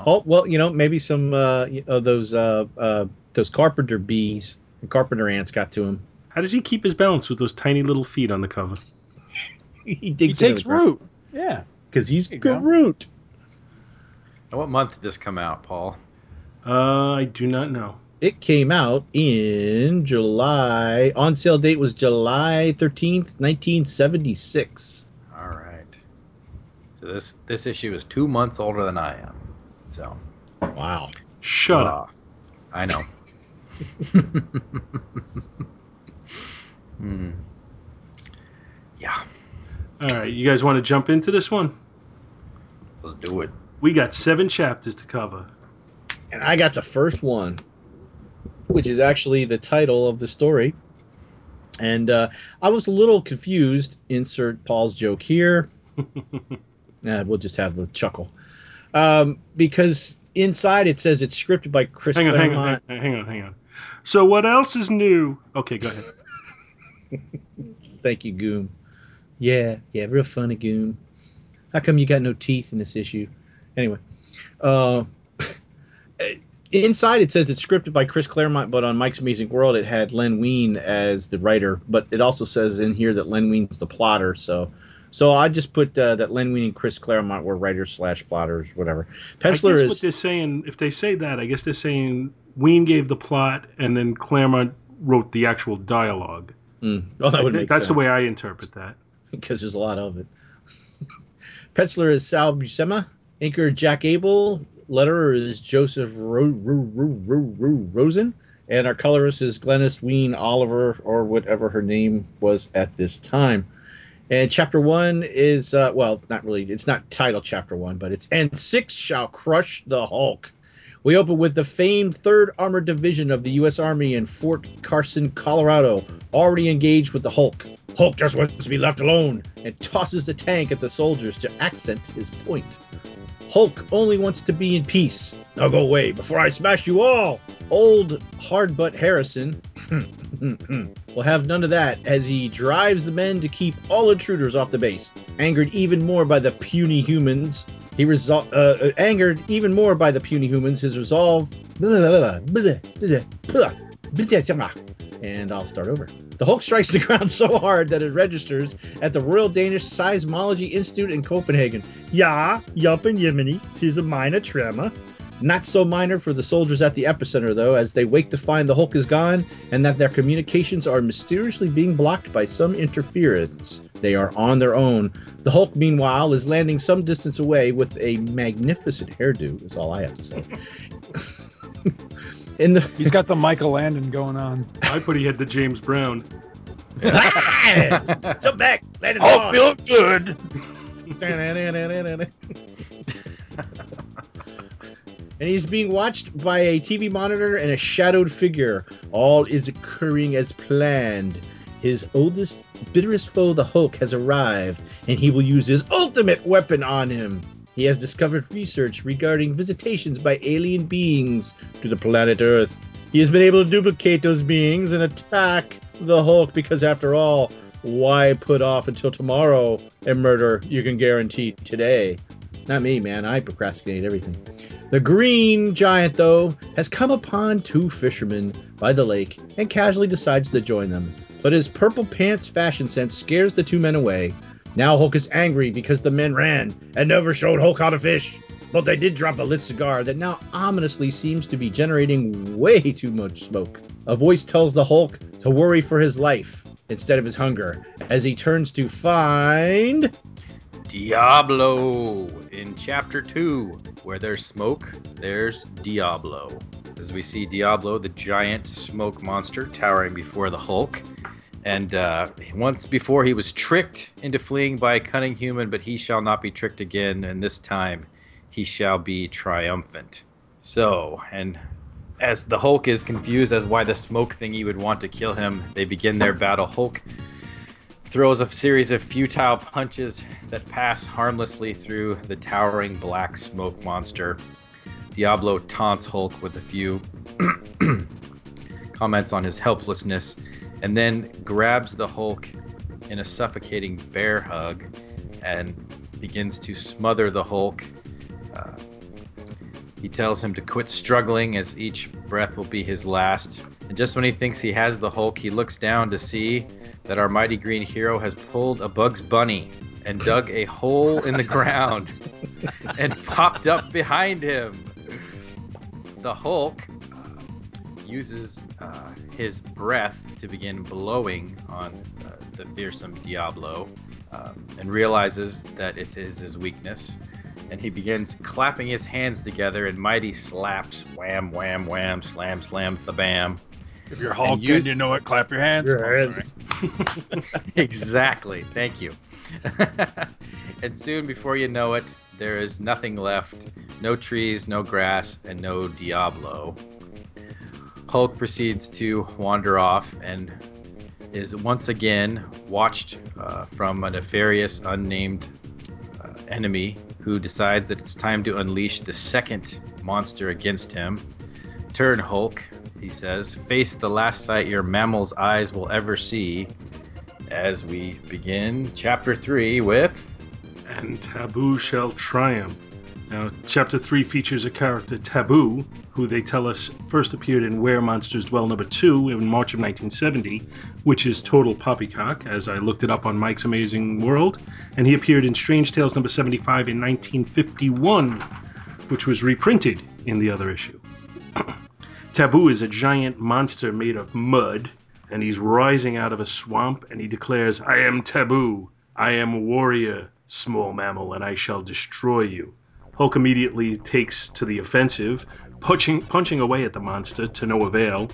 B: Oh well, you know maybe some uh, of those uh, uh, those carpenter bees, carpenter ants got to him.
C: How does he keep his balance with those tiny little feet on the cover? [laughs]
B: he
E: He takes root. Yeah.
B: because he's
E: good you go.
B: Groot.
F: What month did this come out, Paul?
C: Uh, I do not know.
B: It came out in July. On sale date was July thirteenth, nineteen seventy six.
F: All right. So this this issue is two months older than I am. So
B: Wow.
C: Shut
F: uh,
C: up.
F: I know. [laughs] hmm. Yeah,
C: All right, you guys want to jump into this one?
F: let's do it.
C: We got seven chapters to cover.
B: And I got the first one, which is actually the title of the story. And uh, I was a little confused. Insert Paul's joke here. [laughs] Uh, we'll just have the chuckle. Um, because inside it says it's scripted by Chris
C: Hang on, hang on,
B: Claremont.
C: hang on, hang on, hang on. So what else is new? Okay, go ahead. [laughs]
B: Thank you, Goom. Yeah, yeah, real funny, Goom. How come you got no teeth in this issue? Anyway, uh, [laughs] inside it says it's scripted by Chris Claremont, but on Mike's Amazing World it had Len Wein as the writer. But it also says in here that Len Wein's the plotter. So, so I just put uh, that Len Wein and Chris Claremont were writers slash plotters, whatever. Penciler is
C: what they're saying, if they say that, I guess they're saying Wein gave the plot and then Claremont wrote the actual dialogue.
B: Mm. Oh, that would make
C: That's
B: sense.
C: the way I interpret that. [laughs]
B: because there's a lot of it. [laughs] Penciler is Sal Buscema. Inker Jack Abel. Letterer is Joseph Ro- Ro- Ro- Rosen. And our colorist is Glynis Wein Oliver, or whatever her name was at this time. And chapter one is, uh, well, not really, it's not titled chapter one, but it's And Six Shall Crush the Hulk. We open with the famed 3rd Armored Division of the U.S. Army in Fort Carson, Colorado, already engaged with the Hulk. Hulk just wants to be left alone and tosses the tank at the soldiers to accent his point. Hulk only wants to be in peace. Now go away before I smash you all. Old hardbutt Harrison [laughs] hmm, hmm, hmm. Will have none of that as he drives the men to keep all intruders off the base. Angered even more by the puny humans, he resol- uh, uh, angered even more by the puny humans, his resolve. And I'll start over. The Hulk strikes the ground so hard that it registers at the Royal Danish Seismology Institute in Copenhagen. Ja, yup and Yemeni, tis a minor tremor. Not so minor for the soldiers at the epicenter, though, as they wake to find the Hulk is gone and that their communications are mysteriously being blocked by some interference. They are on their own. The Hulk, meanwhile, is landing some distance away with a magnificent hairdo, is all I have to say. [laughs] In the
E: He's got the Michael Landon going on.
C: I put he had the James Brown. [laughs]
B: so back, let it
E: Hulk feel good. [laughs]
B: and he's being watched by a TV monitor and a shadowed figure. All is occurring as planned. His oldest, bitterest foe, the Hulk, has arrived, and he will use his ultimate weapon on him. He has discovered research regarding visitations by alien beings to the planet Earth. He has been able to duplicate those beings and attack the Hulk because, after all, why put off until tomorrow a murder you can guarantee today? Not me, man. I procrastinate everything. The green giant, though, has come upon two fishermen by the lake and casually decides to join them. But his purple pants fashion sense scares the two men away. Now Hulk is angry because the men ran and never showed Hulk how to fish. But they did drop a lit cigar that now ominously seems to be generating way too much smoke. A voice tells the Hulk to worry for his life instead of his hunger as he turns to find.
F: Diablo in chapter 2. Where there's smoke, there's Diablo. As we see Diablo, the giant smoke monster, towering before the Hulk. And uh, once before he was tricked into fleeing by a cunning human, but he shall not be tricked again, and this time he shall be triumphant. So, and as the Hulk is confused as why the smoke thingy would want to kill him, they begin their battle. Hulk throws a series of futile punches that pass harmlessly through the towering black smoke monster. Diablo taunts Hulk with a few [clears throat] comments on his helplessness and then grabs the Hulk in a suffocating bear hug and begins to smother the Hulk. Uh, he tells him to quit struggling as each breath will be his last. And just when he thinks he has the Hulk, he looks down to see that our mighty green hero has pulled a Bugs Bunny and dug a hole in the ground [laughs] and popped up behind him. The Hulk uses uh, his breath to begin blowing on uh, the fearsome Diablo uh, and realizes that it is his weakness. And he begins clapping his hands together in mighty slaps wham, wham, wham, slam, slam, thabam.
E: If you're Hulk
F: use-
E: and you know it, clap your hands.
B: Your
E: Oh,
B: hands.
E: sorry. [laughs] [laughs]
F: exactly. Thank you. [laughs] and soon, before you know it, there is nothing left no trees, no grass, and no Diablo. Hulk proceeds to wander off and is once again watched uh, from a nefarious, unnamed uh, enemy who decides that it's time to unleash the second monster against him. Turn, Hulk, he says. Face the last sight your mammal's eyes will ever see. As we begin chapter 3 with.
C: and Taboo shall triumph. Now, chapter 3 features a character, Taboo, who they tell us first appeared in Where Monsters Dwell number 2 in March of 1970, which is total poppycock, as I looked it up on Mike's Amazing World, and he appeared in Strange Tales number 75 in 1951, which was reprinted in the other issue. [clears throat] Taboo is a giant monster made of mud, and he's rising out of a swamp, and he declares, I am Taboo. I am a warrior, small mammal, and I shall destroy you. Hulk immediately takes to the offensive, punching, punching away at the monster to no avail,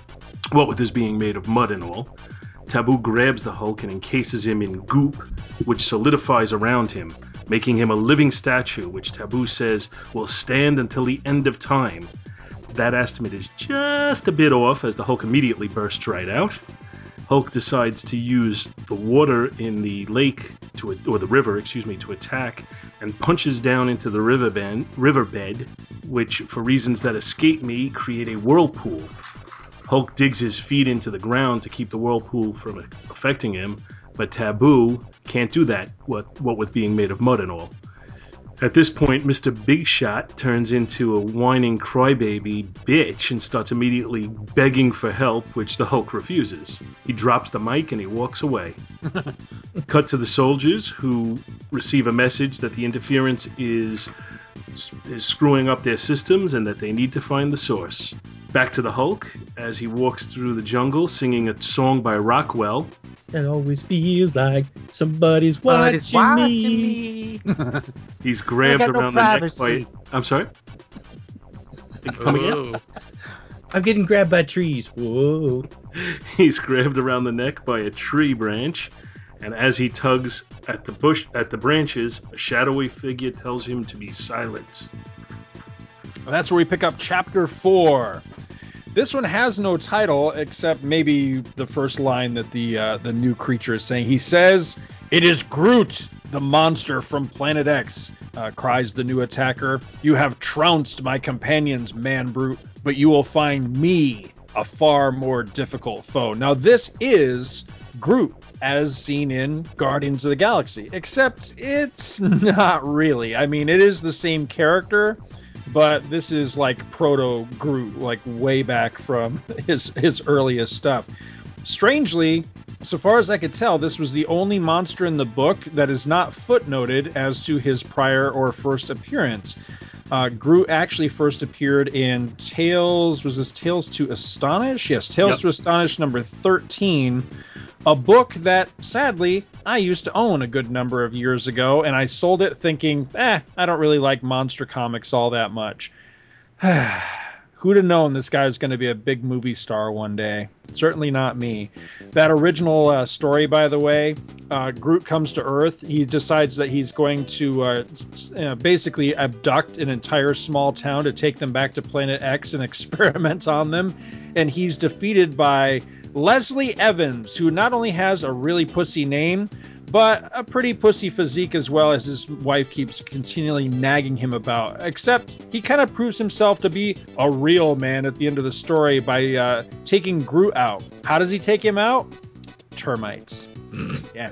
C: what with his being made of mud and all. Taboo grabs the Hulk and encases him in goop, which solidifies around him, making him a living statue, which Taboo says will stand until the end of time. That estimate is just a bit off, as the Hulk immediately bursts right out. Hulk decides to use the water in the lake to, or the river, excuse me, to attack, and punches down into the riverbed, riverbed, which, for reasons that escape me, create a whirlpool. Hulk digs his feet into the ground to keep the whirlpool from affecting him, but Taboo can't do that. What what with being made of mud and all. At this point, Mr. Big Shot turns into a whining crybaby bitch and starts immediately begging for help, which the Hulk refuses. He drops the mic and he walks away. [laughs] Cut to the soldiers who receive a message that the interference is is screwing up their systems and that they need to find the source. Back to the Hulk as he walks through the jungle singing a song by Rockwell.
B: It always feels like somebody's watching,
G: But watching
B: me.
G: me. [laughs]
C: He's grabbed
G: I got no
C: around the neck by. I'm sorry? Come again?
G: Oh.
B: I'm getting grabbed by trees. Whoa. [laughs]
C: He's grabbed around the neck by a tree branch, and as he tugs at the bush at the branches, a shadowy figure tells him to be silent.
E: That's where we pick up chapter four. This one has no title except maybe the first line that the uh, the new creature is saying. He says, "It is Groot, the monster from Planet X," uh, cries the new attacker. "You have trounced my companions, man brute, but you will find me a far more difficult foe." Now this is Groot as seen in Guardians of the Galaxy, except it's [laughs] not really. I mean, it is the same character, but this is like proto Groot, like way back from [laughs] his his earliest stuff. Strangely, so far as I could tell, this was the only monster in the book that is not footnoted as to his prior or first appearance. Uh, Groot actually first appeared in Tales. Was this Tales to Astonish? Yes, Tales
C: Yep.
E: to Astonish number thirteen a book that sadly I used to own a good number of years ago, and I sold it thinking, eh, I don't really like monster comics all that much. [sighs] Who'd have known this guy was going to be a big movie star one day? Certainly not me. That original uh, story, by the way, uh, Groot comes to Earth. He decides that he's going to uh, uh, basically abduct an entire small town to take them back to Planet X and [laughs] experiment on them. And he's defeated by Leslie Evans, who not only has a really pussy name, but a pretty pussy physique as well as his wife keeps continually nagging him about. Except he kind of proves himself to be a real man at the end of the story by uh, taking Groot out. How does he take him out? Termites. [laughs] yeah.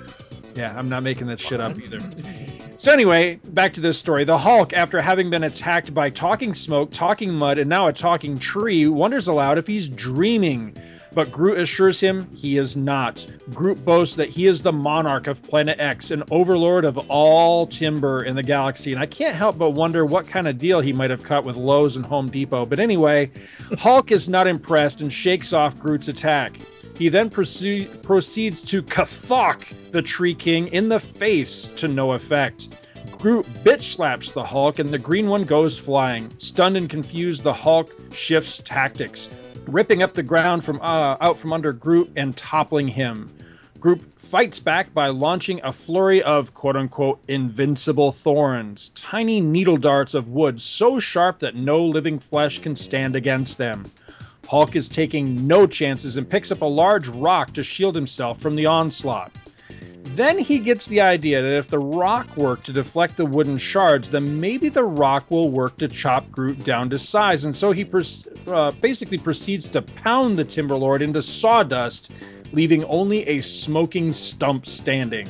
E: Yeah, I'm not making that shit up either. So anyway, back to this story. The Hulk, after having been attacked by talking smoke, talking mud, and now a talking tree, wonders aloud if he's dreaming. But Groot assures him he is not. Groot boasts that he is the monarch of Planet X, an overlord of all timber in the galaxy. And I can't help but wonder what kind of deal he might have cut with Lowe's and Home Depot. But anyway, Hulk is not impressed and shakes off Groot's attack. He then proceed, proceeds to kathok the Tree King in the face to no effect. Groot bitch slaps the Hulk, and the green one goes flying. Stunned and confused, the Hulk shifts tactics, ripping up the ground from uh, out from under Groot and toppling him. Groot fights back by launching a flurry of quote unquote invincible thorns, tiny needle darts of wood so sharp that no living flesh can stand against them. Hulk is taking no chances and picks up a large rock to shield himself from the onslaught. Then he gets the idea that if the rock worked to deflect the wooden shards, then maybe the rock will work to chop Groot down to size. And so he pers- uh, basically proceeds to pound the Timberlord into sawdust, leaving only a smoking stump standing.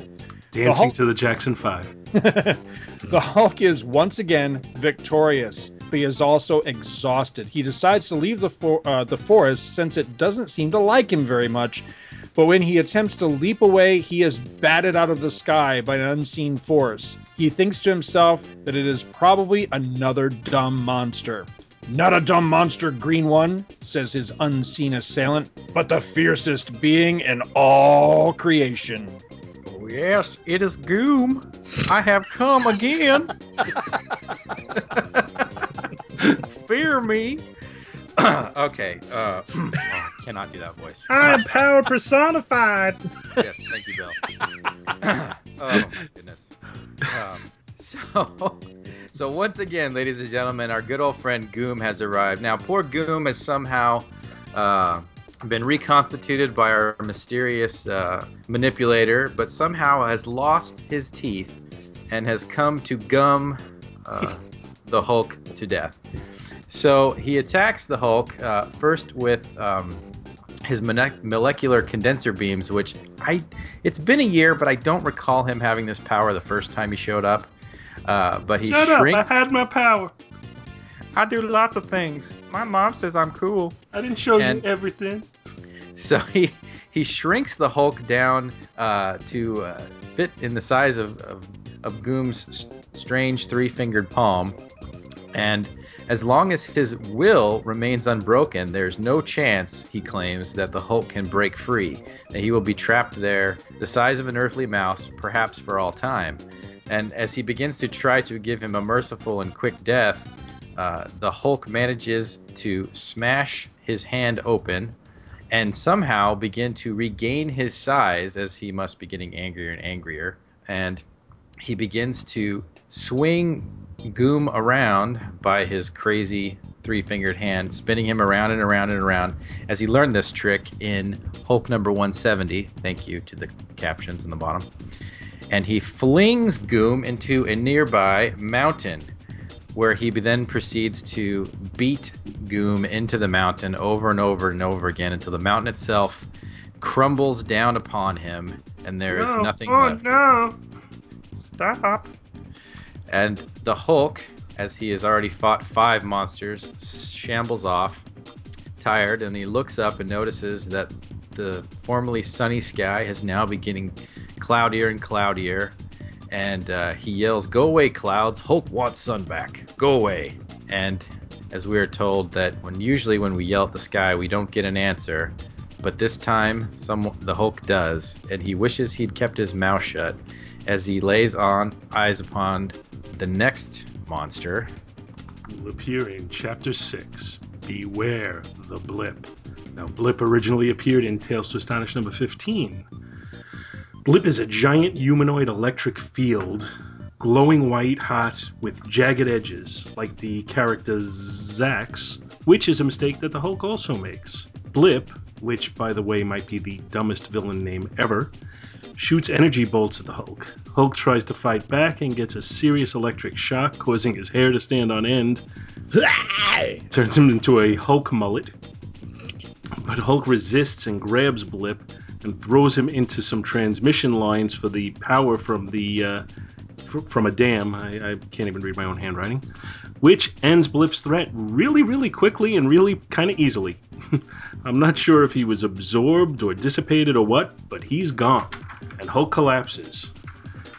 C: Dancing
E: Hulk-
C: to the Jackson 5. [laughs]
E: the Hulk is once again victorious, but he is also exhausted. He decides to leave the for- uh, the forest since it doesn't seem to like him very much. But when he attempts to leap away, he is batted out of the sky by an unseen force. He thinks to himself that it is probably another dumb monster. Not a dumb monster, Green One, says his unseen assailant, but the fiercest being in all creation.
G: Oh, yes, it is Goom. I have come again. [laughs] Fear me. [coughs] okay. Uh, [coughs] oh, I cannot do that voice.
B: I am power personified.
G: yes, thank you, Bill. [coughs] oh my goodness. Um, so, [laughs] so once again, ladies and gentlemen, our good old friend Goom has arrived. Now, poor Goom has somehow uh, been reconstituted by our mysterious uh, manipulator, but somehow has lost his teeth and has come to gum uh, [laughs] the Hulk to death. So he attacks the Hulk uh, first with um, his molecular condenser beams, which I it's been a year, but I don't recall him having this power the first time he showed up.
F: Uh, but he
C: Shut up! I had my power.
F: I do lots of things. My mom says I'm cool.
C: I didn't show
F: And-
C: you everything.
F: So he he shrinks the Hulk down uh, to uh, fit in the size of of, of Goom's s- strange three fingered palm, and as long as his will remains unbroken, there's no chance, he claims, that the Hulk can break free. That he will be trapped there, the size of an earthly mouse, perhaps for all time. And as he begins to try to give him a merciful and quick death, uh, the Hulk manages to smash his hand open and somehow begin to regain his size as he must be getting angrier and angrier. And he begins to swing Goom around by his crazy three fingered hand, spinning him around and around and around as he learned this trick in Hulk number 170. Thank you to the captions in the bottom. And he flings Goom into a nearby mountain where he then proceeds to beat Goom into the mountain over and over and over again until the mountain itself crumbles down upon him and there is
C: no.
F: nothing
C: oh,
F: left.
C: no! Stop!
F: And the Hulk, as he has already fought five monsters, shambles off, tired, and he looks up and notices that the formerly sunny sky has now beginning cloudier and cloudier. And uh, he yells, "Go away, clouds! Hulk wants sun back. Go away!" And as we are told that when usually when we yell at the sky, we don't get an answer, but this time some the Hulk does, and he wishes he'd kept his mouth shut as he lays on eyes upon the next monster.
C: will appear in Chapter 6 Beware the Blip. Now, Blip originally appeared in Tales to Astonish number 15. Blip is a giant humanoid electric field, glowing white hot with jagged edges, like the character Zzzax, which is a mistake that the Hulk also makes. Blip, which by the way might be the dumbest villain name ever, shoots energy bolts at the Hulk. Hulk tries to fight back and gets a serious electric shock, causing his hair to stand on end. [laughs] Turns him into a Hulk mullet. But Hulk resists and grabs Blip and throws him into some transmission lines for the power from the uh, fr- from a dam. I, I can't even read my own handwriting. Which ends Blip's threat really, really quickly and really kind of easily. [laughs] I'm not sure if he was absorbed or dissipated or what, but he's gone, and Hulk collapses.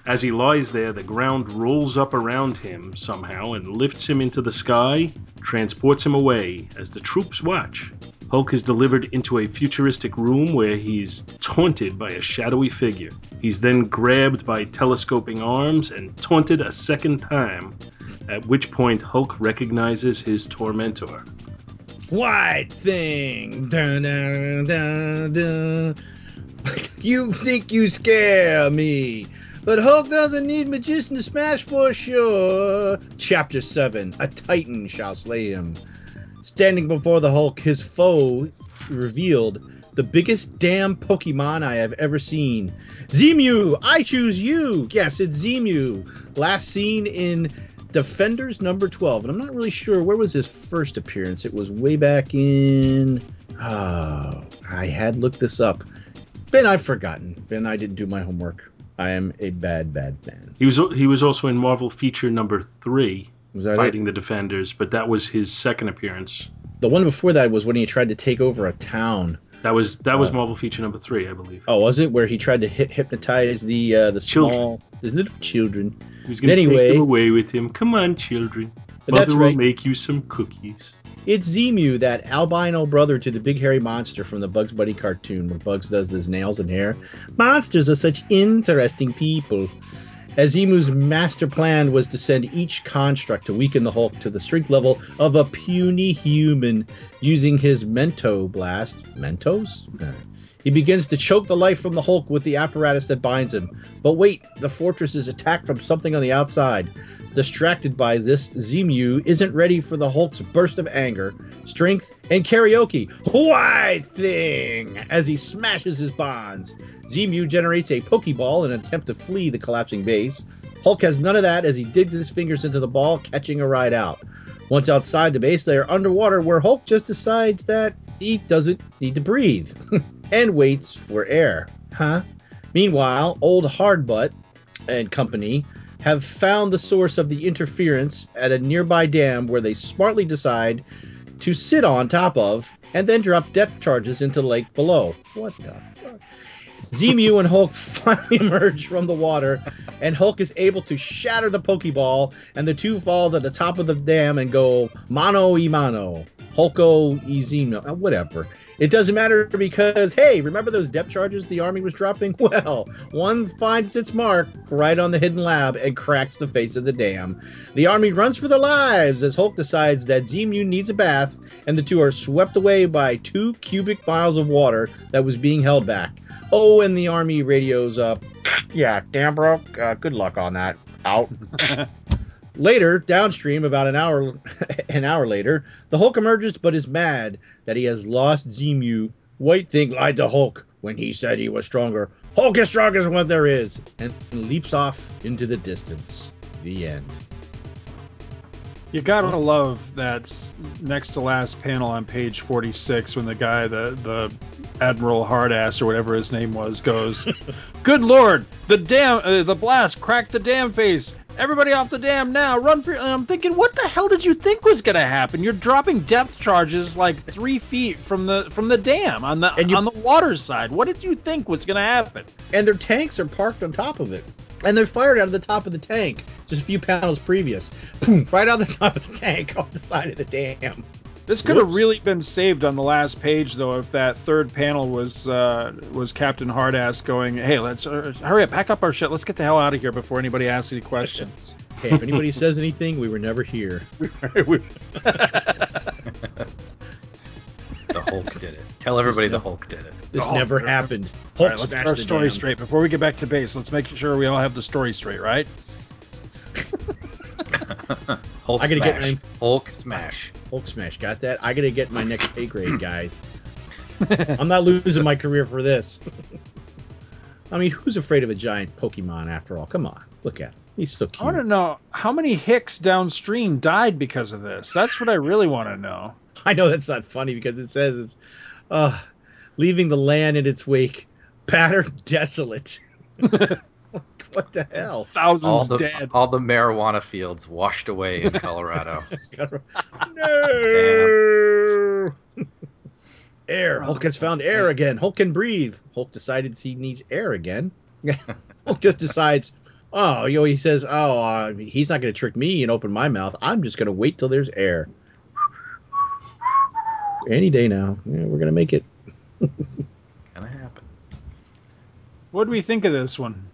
C: As he lies there, the ground rolls up around him somehow and lifts him into the sky, transports him away as the troops watch. Hulk is delivered into a futuristic room where he's taunted by a shadowy figure. He's then grabbed by telescoping arms and taunted a second time, at which point Hulk recognizes his tormentor.
B: White thing. Dun, dun, dun. [laughs] you think you scare me. But Hulk doesn't need magician to smash for sure. Chapter 7 A Titan shall slay him. Standing before the Hulk, his foe revealed the biggest damn Pokemon I have ever seen. Zemu, I choose you. Yes, it's Zemu. Last seen in Defenders number 12. And I'm not really sure where was his first appearance. It was way back in. Oh, I had looked this up. Ben, I've forgotten. Ben, I didn't do my homework. I am a bad, bad man.
C: He was he was also in Marvel feature number three, fighting
B: it?
C: the Defenders, but that was his second appearance.
B: The one before that was when he tried to take over a town.
C: That was that was
B: Uh,
C: Marvel feature number three, I believe.
B: Oh, was it where he tried to hip- hypnotize the uh, the
C: Children.
B: small, the little children?
C: He was going to
B: anyway-
C: take them away with him. Come on, children.
B: But
C: Mother
B: that's
C: will
B: right.
C: make you some cookies.
B: It's Zemu, that albino brother to the big hairy monster from the Bugs Bunny cartoon, where Bugs does his nails and hair. Monsters are such interesting people. As Zemu's master plan was to send each construct to weaken the Hulk to the strength level of a puny human using his Mento Blast. Mentos? He begins to choke the life from the Hulk with the apparatus that binds him. But wait, the fortress is attacked from something on the outside. Distracted by this, Zemu isn't ready for the Hulk's burst of anger, strength, and karaoke. White thing! As he smashes his bonds. Zemu generates a Pokeball in an attempt to flee the collapsing base. Hulk has none of that as he digs his fingers into the ball, catching a ride out. Once outside the base, they are underwater where Hulk just decides that he doesn't need to breathe [laughs] and waits for air. Huh? Meanwhile, old Hardbutt and company have found the source of the interference at a nearby dam where they smartly decide to sit on top of and then drop depth charges into the lake below. What the fuck? Zemu and Hulk [laughs] finally emerge from the water, and Hulk is able to shatter the Pokeball, and the two fall to the top of the dam and go mano y mano. Hulko y Zemu, uh, whatever. It doesn't matter because, hey, remember those depth charges the army was dropping? [laughs] Well, one finds its mark right on the hidden lab and cracks the face of the dam. The army runs for their lives as Hulk decides that Zemu needs a bath, and the two are swept away by two cubic miles of water that was being held back. Oh, and the army radios up. Yeah, damn, bro. Uh, good luck on that. Out. [laughs] Later, downstream, about an hour [laughs] an hour later, the Hulk emerges but is mad that he has lost Zemu. White Thing lied to Hulk when he said he was stronger. Hulk is strong as what there is, and leaps off into the distance. The end.
E: You gotta love that next to last panel on page 46 when the guy, the the Admiral Hardass or whatever his name was, goes, [laughs] "Good lord, the dam, uh, the blast cracked the dam face. Everybody off the dam now! Run for!" And I'm thinking, what the hell did you think was gonna happen? You're dropping depth charges like three feet from the from the dam on the
B: And you-
E: on the water side. What did you think was gonna happen?
B: And their tanks are parked on top of it. And they're fired out of the top of the tank just a few panels previous. Boom, right out of the [laughs] top of the tank off the side of the dam.
E: This could have really been saved on the last page, though, if that third panel was uh, was Captain Hardass going, "Hey, let's uh, hurry up, pack up our shit. Let's get the hell out of here before anybody asks any questions."
B: Hey, if anybody says anything, we were never here. [laughs] [laughs]
G: The Hulk [laughs] did it. Tell everybody the Hulk did it.
B: This
E: Oh,
B: never happened.
E: All
B: Hulk
E: right, let's
B: smashed
E: get our story
B: dam.
E: straight before we get back to base. Let's make sure we all have the story straight, right? [laughs]
G: Hulk
B: I gotta get
G: smash.
B: my-
G: Hulk smash.
B: Hulk smash. Got that? I gotta get my next pay grade, [clears throat] guys. I'm not losing my career for this. I mean, who's afraid of a giant Pokemon after all? Come on, look at him. He's so cute.
E: I want to know how many Hicks downstream died because of this. That's what I really want to know. [laughs]
B: I know that's not funny because it says it's uh, leaving the land in its wake, battered, [laughs] desolate. what the hell?
E: Thousands
G: All the
E: dead.
G: all the marijuana fields washed away in Colorado. [laughs]
B: no. air. Hulk has found air again. Hulk can breathe. Hulk decided he needs air again. Hulk just decides, oh, you know, he says, oh, uh, he's not going to trick me and open my mouth. I'm just going to wait till there's air. Any day now. Yeah, we're going to make it.
G: Gonna happen.
E: What do we think of this one?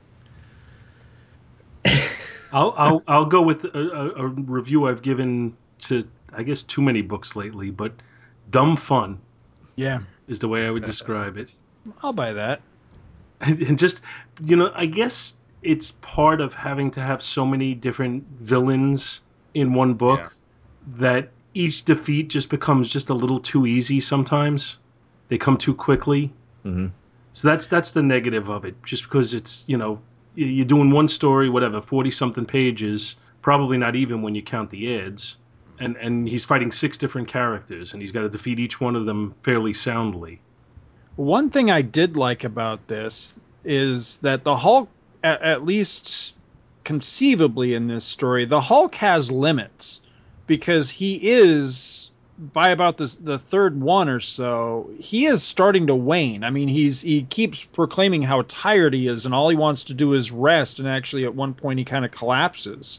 C: I'll I'll, I'll go with a, a, a review I've given to I guess too many books lately, but dumb fun
E: Yeah,
C: is the way I would describe it.
E: I'll buy that.
C: and, and just you know i guess it's part of having to have so many different villains in one book that each defeat just becomes just a little too easy sometimes. They come too quickly.
B: Mhm.
C: so that's that's the negative of it. Just because it's you know you're doing one story whatever 40 something pages probably not even when you count the ads. And and he's fighting six different characters and he's got to defeat each one of them fairly soundly.
E: One thing I did like about this is that the Hulk, at, at least conceivably in this story, the Hulk has limits because he is by about the the third one or so, he is starting to wane. I mean, he's he keeps proclaiming how tired he is, and all he wants to do is rest. And actually, at one point, he kind of collapses.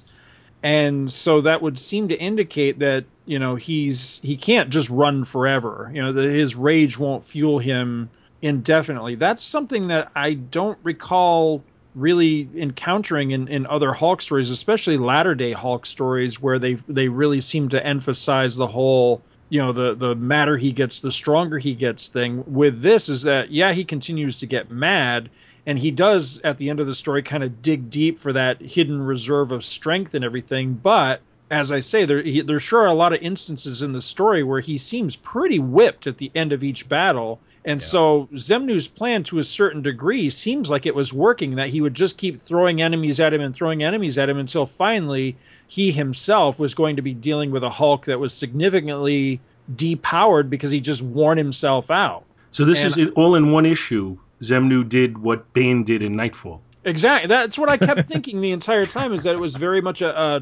E: And so that would seem to indicate that you know he's he can't just run forever. You know, that his rage won't fuel him indefinitely. That's something that I don't recall really encountering in, in other Hulk stories, especially latter day Hulk stories, where they they really seem to emphasize the whole you know the the madder he gets, the stronger he gets thing. With this is that yeah, he continues to get mad, and he does at the end of the story kind of dig deep for that hidden reserve of strength and everything, but as I say, there he, there sure are a lot of instances in the story where he seems pretty whipped at the end of each battle. And
G: Yeah.
E: so Xemnu's plan to a certain degree seems like it was working that he would just keep throwing enemies at him and throwing enemies at him until finally he himself was going to be dealing with a Hulk that was significantly depowered because he just worn himself out.
C: So this
E: And-
C: is all in one issue. Xemnu did what Bane did in Knightfall.
E: Exactly. That's what I kept thinking the entire time. Is that it was very much a, a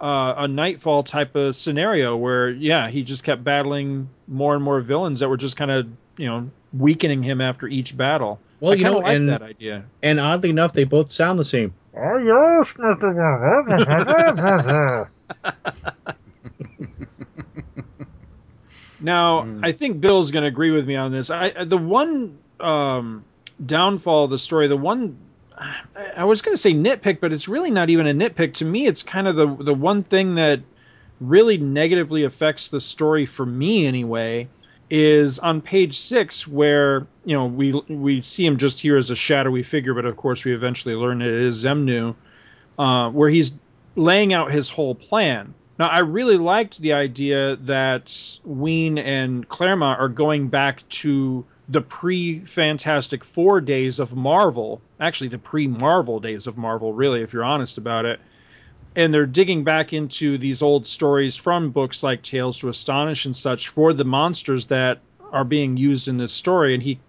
E: uh, a Knightfall type of scenario where, yeah, he just kept battling more and more villains that were just kind of, you know, weakening him after each battle.
B: Well,
E: I
B: you know,
E: like
B: and
E: that idea.
B: and oddly enough, they both sound the same. [laughs]
H: Oh, yes, Mr.
E: Now,
F: Mm.
E: I think Bill's going to agree with me on this. I I- the one um, downfall of the story, the one I, was going to say nitpick, but it's really not even a nitpick. To me, it's kind of the the one thing that really negatively affects the story for me anyway is on page six where you know we we see him just here as a shadowy figure but of course we eventually learn it is Xemnu uh, where he's laying out his whole plan now i really liked the idea that Wein and claremont are going back to the pre-fantastic four days of marvel actually the pre-marvel days of marvel really if you're honest about it and they're digging back into these old stories from books like Tales to Astonish and such for the monsters that are being used in this story. And he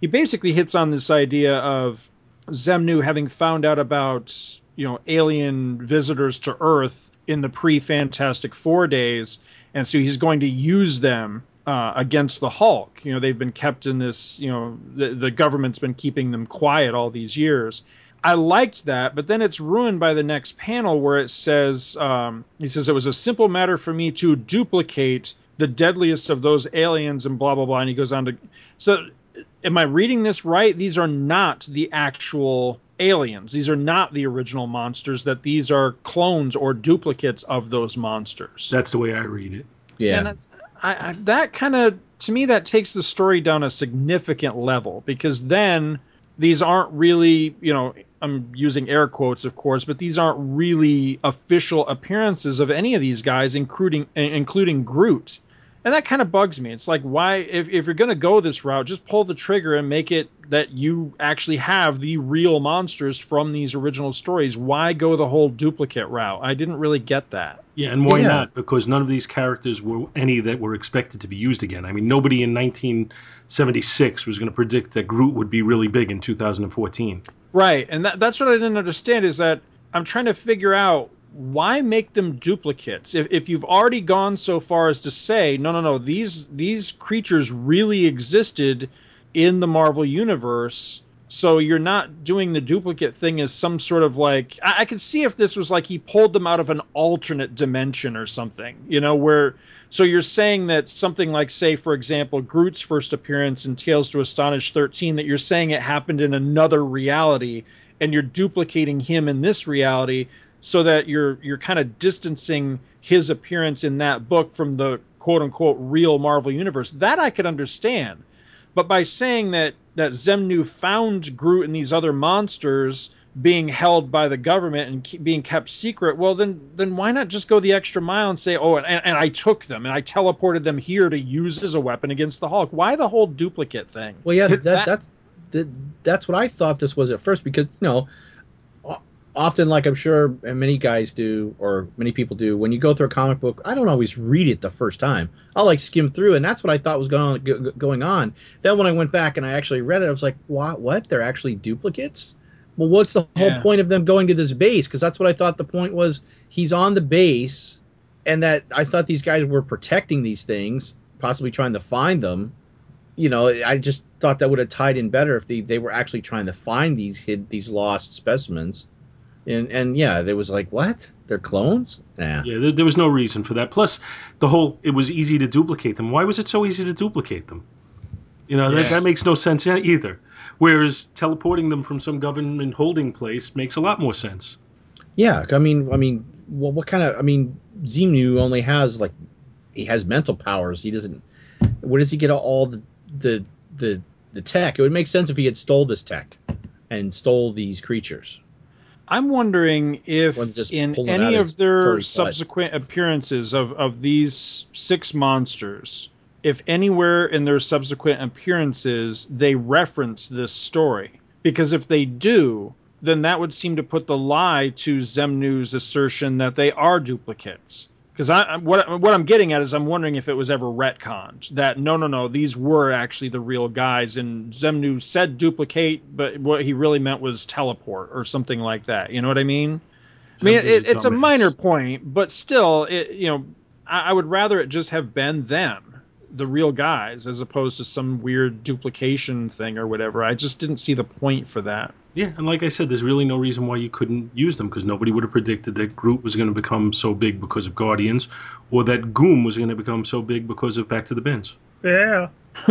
E: he basically hits on this idea of Xemnu having found out about you know alien visitors to Earth in the pre-Fantastic Four days, and so he's going to use them uh, against the Hulk. You know they've been kept in this. You know the, the government's been keeping them quiet all these years. I liked that, but then it's ruined by the next panel where it says, um, he says, it was a simple matter for me to duplicate the deadliest of those aliens and blah, blah, blah. And he goes on to. So, am I reading this right? These are not the actual aliens. These are not the original monsters, that these are clones or duplicates of those monsters.
C: That's the way I read it.
B: Yeah,
E: And that's, I, I, that kind of, to me, that takes the story down a significant level because then these aren't really, you know, I'm using air quotes, of course, but these aren't really official appearances of any of these guys, including including Groot. And that kind of bugs me. It's like, why, if, if you're going to go this route, just pull the trigger and make it that you actually have the real monsters from these original stories. Why go the whole duplicate route? I didn't really get that.
C: Yeah, and why
B: Yeah.
C: not? Because none of these characters were any that were expected to be used again. I mean, nobody in 1976 was going to predict that Groot would be really big in 2014.
E: Right, and that, that's what I didn't understand is that I'm trying to figure out why make them duplicates? If, if you've already gone so far as to say no no no these these creatures really existed in the Marvel universe so you're not doing the duplicate thing as some sort of like I, I could see if this was like he pulled them out of an alternate dimension or something you know where so you're saying that something like say for example Groot's first appearance in Tales to Astonish 13 that you're saying it happened in another reality and you're duplicating him in this reality so that you're you're kind of distancing his appearance in that book from the quote unquote real Marvel universe. That I could understand. But by saying that that Xemnu found Groot and these other monsters being held by the government and keep, being kept secret, well then then why not just go the extra mile and say, oh, and, and I took them and I teleported them here to use as a weapon against the Hulk? Why the whole duplicate thing?
B: Well, yeah, that,
E: That-
B: that's that, that's what I thought this was at first because you know, often like I'm sure many guys do or many people do when you go through a comic book, I don't always read it the first time. I'll like skim through, and that's what I thought was going go- going on. Then when I went back and I actually read it, I was like, what? What? They're actually duplicates? Well, what's the whole
E: Yeah.
B: point of them going to this base? Because that's what I thought the point was. He's on the base, and that I thought these guys were protecting these things, possibly trying to find them you know, I just thought that would have tied in better if they, they were actually trying to find these hid these lost specimens. And and yeah, there was like, what? They're clones? Nah.
C: Yeah, there, there was no reason for that. Plus, the whole it was easy to duplicate them. Why was it so easy to duplicate them? You know, that,
E: Yeah.
C: that makes no sense either. Whereas teleporting them from some government holding place makes a lot more sense.
B: Yeah, I mean, I mean, well, what kind of? I mean, Xenu only has like, he has mental powers. He doesn't. Where does he get all the the the the tech? It would make sense if he had stole this tech, and stole these creatures.
E: I'm wondering if in any of their
B: butt.
E: subsequent appearances of, of these six monsters, if anywhere in their subsequent appearances they reference this story. Because if they do, then that would seem to put the lie to Xemnu's assertion that they are duplicates. Because I I'm- what what I'm getting at is I'm wondering if it was ever retconned that no no no these were actually the real guys and Xemnu said duplicate but what he really meant was teleport or something like that. You know what I mean? I mean, it, it's a minor point, but still, it you know, I, I would rather it just have been them, the real guys, as opposed to some weird duplication thing or whatever. I just didn't see the point for that.
C: Yeah, and like I said, there's really no reason why you couldn't use them because nobody would have predicted that Groot was going to become so big because of Guardians, or that Goom was going to become so big because of Back to the Bins.
B: Yeah. [laughs]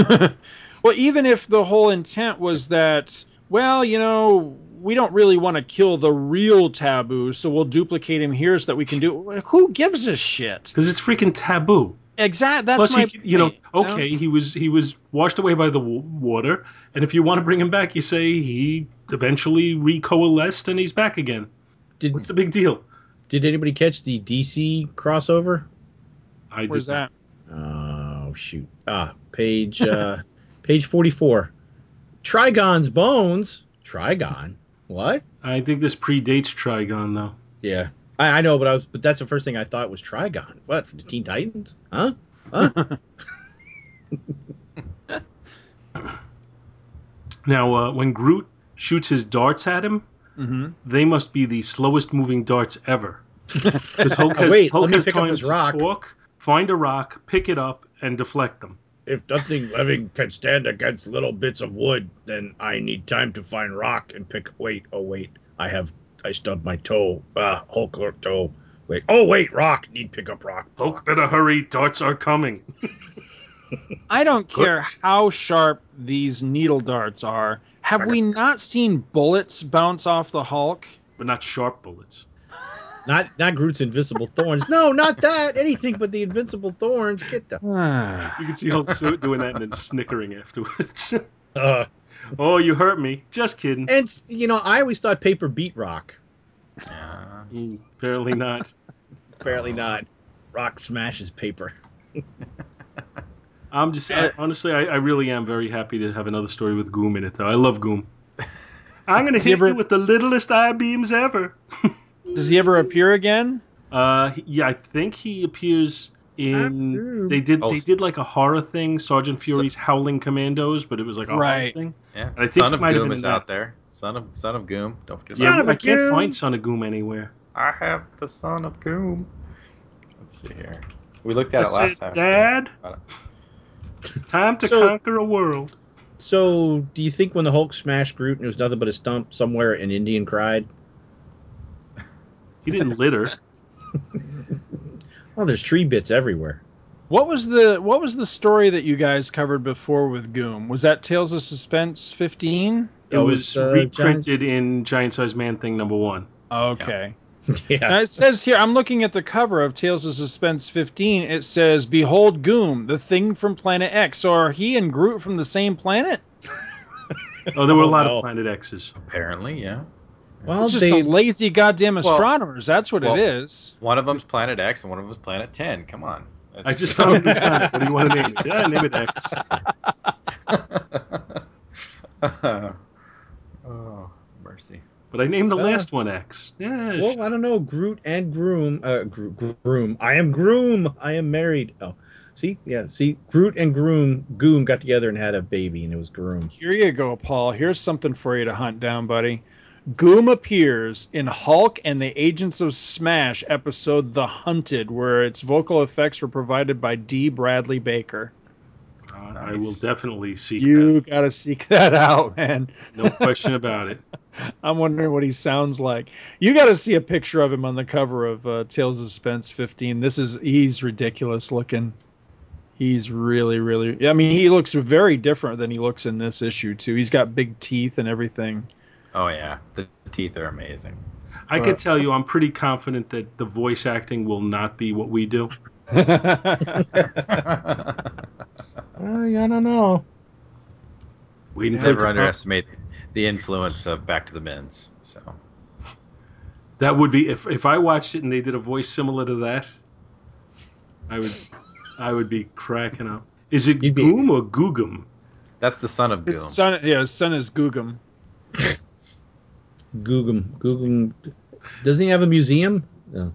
E: well, even if the whole intent was that, well, you know, we don't really want to kill the real taboo, so we'll duplicate him here so that we can do. Who gives a shit?
C: Because it's freaking taboo.
E: Exactly. That's
C: Plus,
E: my.
C: you, you know,
E: point,
C: okay, he was he was washed away by the w- water, and if you want to bring him back, you say he eventually recoalesced and he's back again.
B: Did
C: What's the big deal?
B: Did anybody catch the DC crossover?
C: I did
E: Where's that?
B: Oh shoot! Ah, page uh, [laughs] page forty four. Trigon's bones. Trigon. What?
C: I think this predates Trigon, though.
B: Yeah, I, I know, but I was. But that's the first thing I thought was Trigon. What for the Teen Titans? Huh? Huh? [laughs]
C: Now, uh, when Groot shoots his darts at him,
E: Mm-hmm.
C: they must be the slowest moving darts ever. [laughs] Because Hulk has,
B: Wait,
C: Hulk has time to
B: rock.
C: talk, find a rock, pick it up, and deflect them.
B: if nothing living can stand against little bits of wood, then I need time to find rock and pick. Wait, oh wait, I have I stubbed my toe. Ah, Hulk or toe. Wait, oh wait, rock. Need pick up rock.
C: Hulk, better hurry! Darts are coming. [laughs]
E: I don't care how sharp these needle darts are. Have we not seen bullets bounce off the Hulk?
C: But not sharp bullets.
B: Not not Groot's invisible thorns. No, not that. Anything but the invincible thorns. Get the. [sighs]
C: You can see Hulk doing that and then snickering afterwards. [laughs]
B: Uh,
C: oh, you hurt me. Just kidding.
B: and you know, I always thought paper beat rock.
G: Yeah.
C: Mm, Apparently not.
B: Apparently not. Rock smashes paper.
C: I'm just I, honestly, I, I really am very happy to have another story with Goom in it, though. I love Goom. [laughs] I'm gonna
E: Has he
C: hit
E: ever-
C: you with the littlest eye beams ever. [laughs]
E: Does he ever appear again?
C: Uh, he- yeah, I think he appears in. They did
G: Oh,
C: they did like a horror thing, Sergeant Fury's Howling Commandos, but it was like a
E: Right.
C: horror thing.
G: Yeah.
C: I think
G: Son of
C: might have
G: Goom
C: been
G: is
C: in that.
G: out there. Son of Son of Goom. Don't forget.
C: Yeah,
B: Son of
C: I
B: a
C: can't
B: Goom.
C: find Son of Goom anywhere.
G: I have the Son of Goom. Let's see here. We looked at
C: That's
G: it last
C: it,
G: time.
C: Dad. Time to
B: So-
C: conquer a world.
B: So, do you think when the Hulk smashed Groot and it was nothing but a stump somewhere, an Indian cried?
C: He didn't litter. [laughs]
B: Well, there's tree bits everywhere.
E: What was the what was the story that you guys covered before with Goom? Was that Tales of Suspense 15?
C: It
B: Oh,
C: was
B: uh,
C: reprinted in Giant Size Man Thing number one.
E: Okay. [laughs]
B: Yeah.
E: Now it says here, I'm looking at the cover of Tales of Suspense 15. It says, "Behold Goom, the thing from Planet X." So are he and Groot from the same planet?
C: Oh, there were a
B: Oh,
C: lot
B: no.
C: of Planet X's.
G: Apparently, yeah.
B: Well,
E: It's just
B: they,
E: some lazy goddamn astronomers. That's what
G: well-
E: it is.
G: One of them's Planet X and one of them's Planet Ten. Come on.
C: I just [laughs] found a new planet. What do you want to name it? Yeah, name it X. [laughs]
G: oh, mercy.
C: But I named the
B: Uh,
C: last one X. Yeah.
B: well, I don't know. Groot and Groom. Uh, Gro- Groom. I am Groom. I am married. Oh, see, yeah, see, Groot and Groom, Goom got together and had a baby, and it was Groom.
E: Here you go, Paul. Here's something for you to hunt down, buddy. Goom appears in Hulk and the Agents of Smash episode The Hunted, where its vocal effects were provided by D. Bradley Baker.
C: Uh, I will definitely seek
E: You gotta seek that out, man.
C: No question about it. [laughs]
E: I'm wondering what he sounds like. You got to see a picture of him on the cover of uh, Tales of Suspense 15. This is he's ridiculous looking. He's really, really. I mean, he looks very different than he looks in this issue too. He's got big teeth and everything.
G: Oh yeah, the teeth are amazing.
C: I could tell you, I'm pretty confident that the voice acting will not be what we do. [laughs]
B: I, I don't know.
C: We
G: Never underestimate the influence of Back to the Bins. So
C: That would be if if I watched it and they did a voice similar to that, I would I would be cracking up. Is it
B: You'd be-
C: Goom or Googum?
G: that's the son of Goom.
E: His son, yeah, his son is Googum. [laughs]
B: Googum. Googum. Doesn't he have a museum? No.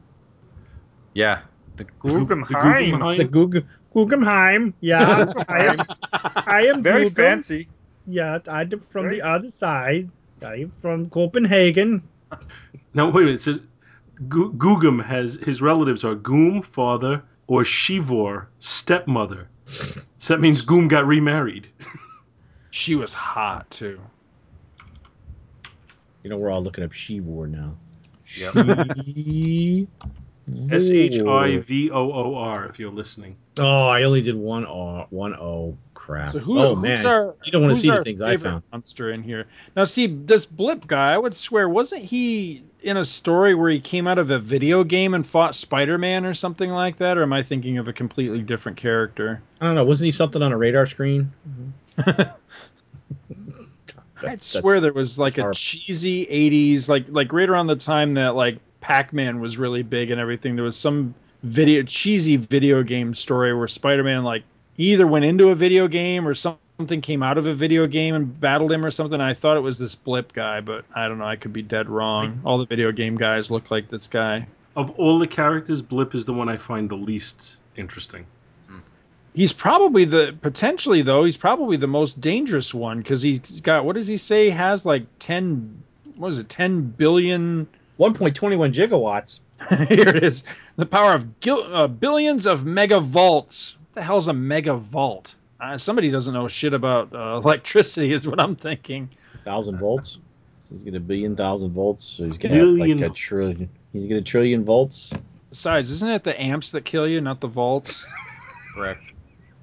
G: Yeah, The
C: The
G: Guggenheim.
C: Guggenheim?
B: The Guggen, Guggenheim. Yeah, [laughs] I am. I am
G: Very
B: Guggen.
G: fancy.
B: Yeah, I'm from
G: Very-
B: the other side. I'm from Copenhagen.
C: Now wait a minute. It says Gu- Gugum has his relatives are Goom father or Shivor stepmother. So that means Goom got remarried.
E: She was hot too.
B: You know, we're all looking up Shivor now.
G: Yep.
C: S H I V O O R. If you're listening.
B: Oh, I only did one O. One O. Crap.
E: So who,
B: oh man,
E: our
B: you don't want to see the things I found.
E: monster in here? Now, see this blip guy. I would swear, wasn't he in a story where he came out of a video game and fought Spider-Man or something like that? Or am I thinking of a completely different character?
B: I don't know. Wasn't he something on a radar screen?
E: I'd mm-hmm. [laughs]
B: That's-
E: swear there was like a
B: horrible.
E: cheesy '80s, like like right around the time that like Pac-Man was really big and everything. There was some video cheesy video game story where Spider-Man like either went into a video game or something came out of a video game and battled him or something. I thought it was this blip guy, but I don't know. I could be dead wrong. All the video game guys look like this guy.
C: Of all the characters, Blip is the one I find the least interesting.
E: He's probably the potentially though. He's probably the most dangerous one because he's got what does he say? He has like ten. What is it? Ten billion
B: 1.21 gigawatts. [laughs]
E: Here it is. The power of gil- uh, billions of megavolts. What the hell's a megavolt? Uh, somebody doesn't know shit about uh, [laughs] electricity, is what I'm thinking.
B: Thousand volts. So he's got a billion thousand volts. So he's gonna like
C: Billion
B: a
C: volts.
B: trillion. He's got a trillion volts.
E: Besides, isn't it the amps that kill you, not the volts? [laughs]
G: Correct.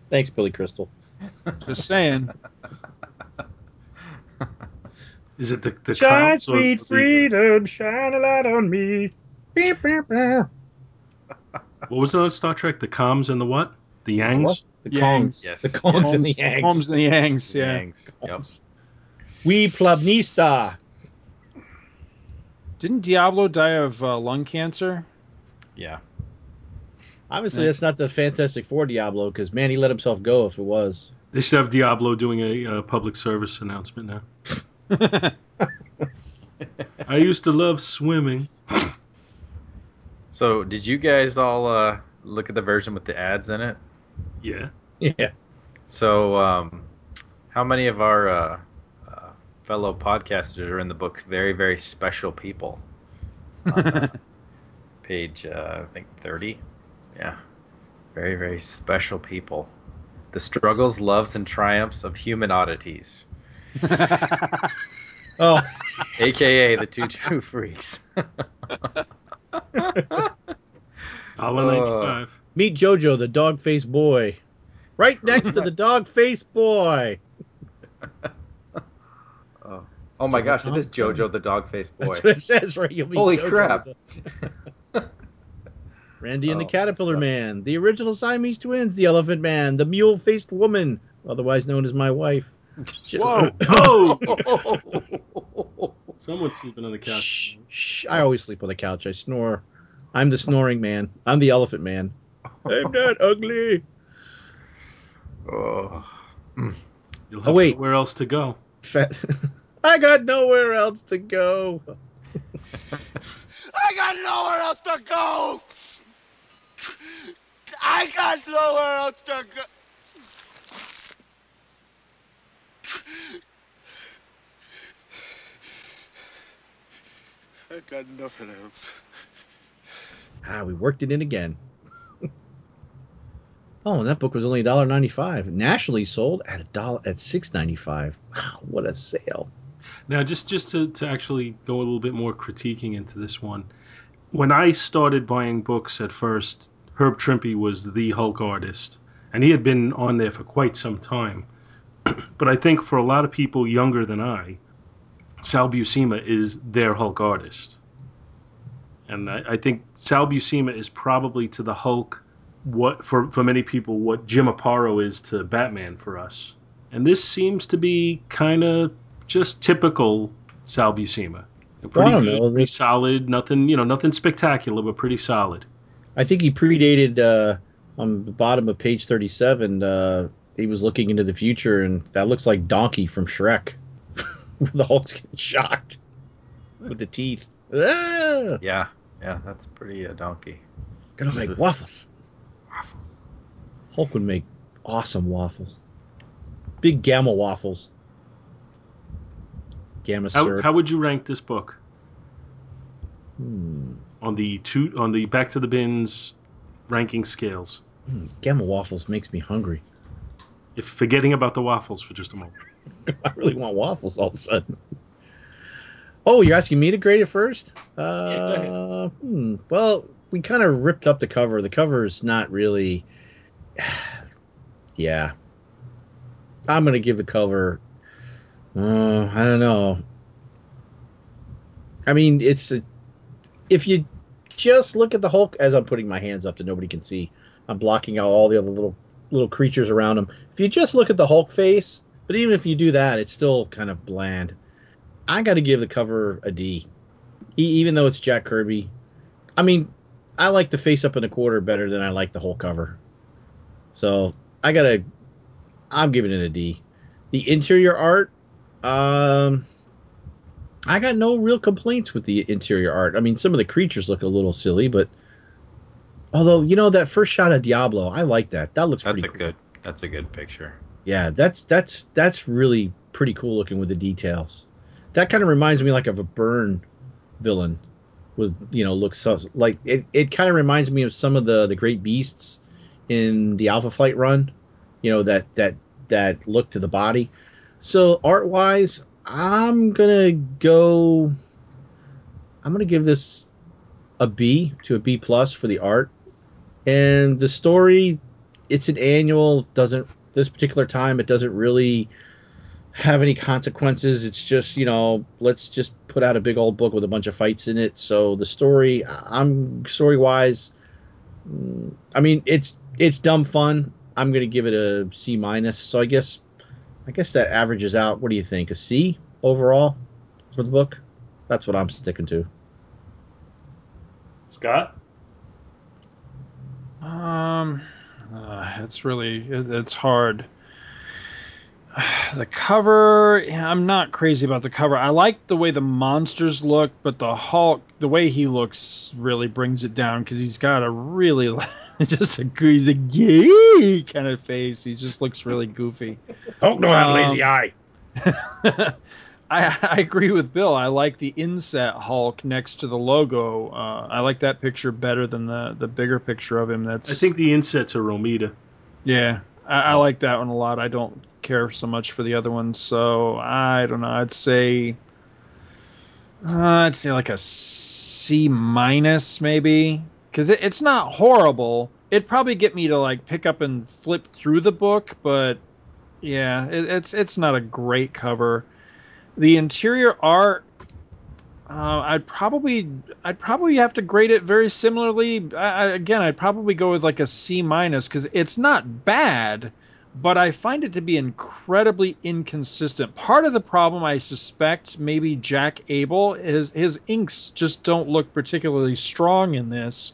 B: Thanks, Billy Crystal.
E: Just saying. [laughs]
C: Is it the the
B: Shine,
C: counts or
B: sweet
C: the-
B: freedom, shine a light on me. Beep, beep, beep.
C: What was it on Star Trek? The comms and the what? The yangs.
B: What? The
E: Yangs.
B: Kongs.
G: Yes.
B: The Kongs and the
E: Holmes,
B: Yangs.
E: Holmes and the Yangs, yeah.
G: Yangs. Yep.
B: We Plebnista.
E: Didn't Diablo die of uh, lung cancer?
G: Yeah.
B: Obviously,
E: Yeah.
B: that's not the Fantastic Four Diablo, because man, he let himself go if it was.
C: They should have Diablo doing a uh, public service announcement now. [laughs] I used to love swimming.
G: So, did you guys all uh, look at the version with the ads in it?
C: Yeah.
B: Yeah.
G: So, um, how many of our uh, uh, fellow podcasters are in the book Very, Very Special People? On, [laughs] uh, page, uh, I think, 30. Yeah. Very, very special people. The struggles, loves, and triumphs of human oddities, [laughs]
B: Oh,
G: aka the two true freaks. [laughs]
C: Dollar ninety five. Oh.
B: meet JoJo, the dog faced boy. Right next to the dog faced boy. [laughs]
G: oh. oh my gosh, it is JoJo the dog faced boy.
B: That's what it says right. You'll meet
G: Holy
B: JoJo,
G: crap.
B: the- Randy and
G: Oh,
B: the Caterpillar Man, the original Siamese twins, the Elephant Man, the Mule Faced Woman, otherwise known as my wife. [laughs]
E: Whoa.
C: Oh! [laughs] Someone's sleeping on the couch.
B: Shh, shh. I always sleep on the couch. I snore. I'm the snoring man. I'm the Elephant Man. I'm [laughs] not ugly. Mm.
G: oh.
C: You'll have
B: Oh, wait.
C: nowhere else to go.
B: Fat. I got nowhere else to go.
D: I got nowhere else to go. I got nowhere else to go. I got nothing else.
B: Ah, we worked it in again. [laughs] oh, and that book was only $1.95. Nationally sold at a dollar at six ninety five. Wow, what a sale!
C: Now, just just to, to actually go a little bit more critiquing into this one, when I started buying books at first, Herb Trimpe was the Hulk artist, and he had been on there for quite some time. [clears throat] but I think for a lot of people younger than I, Sal Buscema is their Hulk artist, and I, I think Sal Buscema is probably to the Hulk what for for many people what Jim Aparo is to Batman for us. And this seems to be kind of just typical Sal Buscema. Pretty
B: Well,
C: good, pretty solid. Nothing, you know, nothing spectacular, but pretty solid.
B: I think he predated uh, on the bottom of page 37. Uh, he was looking into the future, and that looks like Donkey from Shrek. [laughs] the Hulk's getting shocked with the teeth. Ah!
G: Yeah, yeah, that's pretty uh, donkey.
B: Gonna make waffles. [laughs] Waffles. Hulk would make awesome waffles. Big gamma waffles. Gamma
C: How,
B: syrup.
C: how would you rank this book
B: Hmm.
C: On the two on the back to the bins ranking scales?
B: Gamma waffles makes me hungry.
C: If forgetting about the waffles for just a moment. [laughs]
B: I really want waffles all of a sudden. Oh, you're asking me to grade it first? Uh,
C: go ahead.
B: hmm. Well, we kind of ripped up the cover. The cover is not really. [sighs] yeah. I'm going to give the cover. Uh, I don't know. I mean, it's. A, if you just look at the Hulk, as I'm putting my hands up that nobody can see, I'm blocking out all the other little little creatures around him. If you just look at the Hulk face, but even if you do that, it's still kind of bland. I got to give the cover a D, e- even though it's Jack Kirby. I mean, I like the face up in a quarter better than I like the whole cover. So I gotta, I'm giving it a D. The interior art, um, I got no real complaints with the interior art. I mean, some of the creatures look a little silly, but although you know that first shot of Diablo, I like that. That looks
G: That's
B: pretty
G: a
B: cool.
G: good. That's a good picture.
B: Yeah, that's that's that's really pretty cool looking with the details. That kind of reminds me like of a Byrne villain, with you know looks so, like it. It kind of reminds me of some of the the great beasts in the Alpha Flight run, you know that that that look to the body. So art wise, I'm gonna go. I'm gonna give this a B to a B plus for the art, and the story. It's an annual. Doesn't this particular time it doesn't really have any consequences. It's just you know let's just put out a big old book with a bunch of fights in it. So the story, I'm story wise, mm, I mean it's it's dumb fun. I'm gonna give it a C minus. So I guess I guess that averages out. What do you think? A C overall for the book? That's what I'm sticking to.
C: Scott?
E: Um, uh, it's really it, it's hard. [sighs] The cover, yeah, I'm not crazy about the cover. I like the way the monsters look, but the Hulk, the way he looks, really brings it down because he's got a really [laughs] just a he's a gay kind of face. He just looks really goofy.
B: Hulk no
E: have
B: lazy eye. [laughs]
E: I, I agree with Bill. I like the inset Hulk next to the logo. Uh, I like that picture better than the the bigger picture of him. That's
C: I think the insets are Romita.
E: yeah, I, I like that one a lot. I don't care so much for the other ones, so I don't know. I'd say uh, I'd say like a C minus maybe because it, it's not horrible. It'd probably get me to like pick up and flip through the book, but yeah, it, it's it's not a great cover. The interior art, uh, I'd probably I'd probably have to grade it very similarly. I, again, I'd probably go with like a C minus because it's not bad, but I find it to be incredibly inconsistent. Part of the problem, I suspect, maybe Jack Abel, his his inks just don't look particularly strong in this,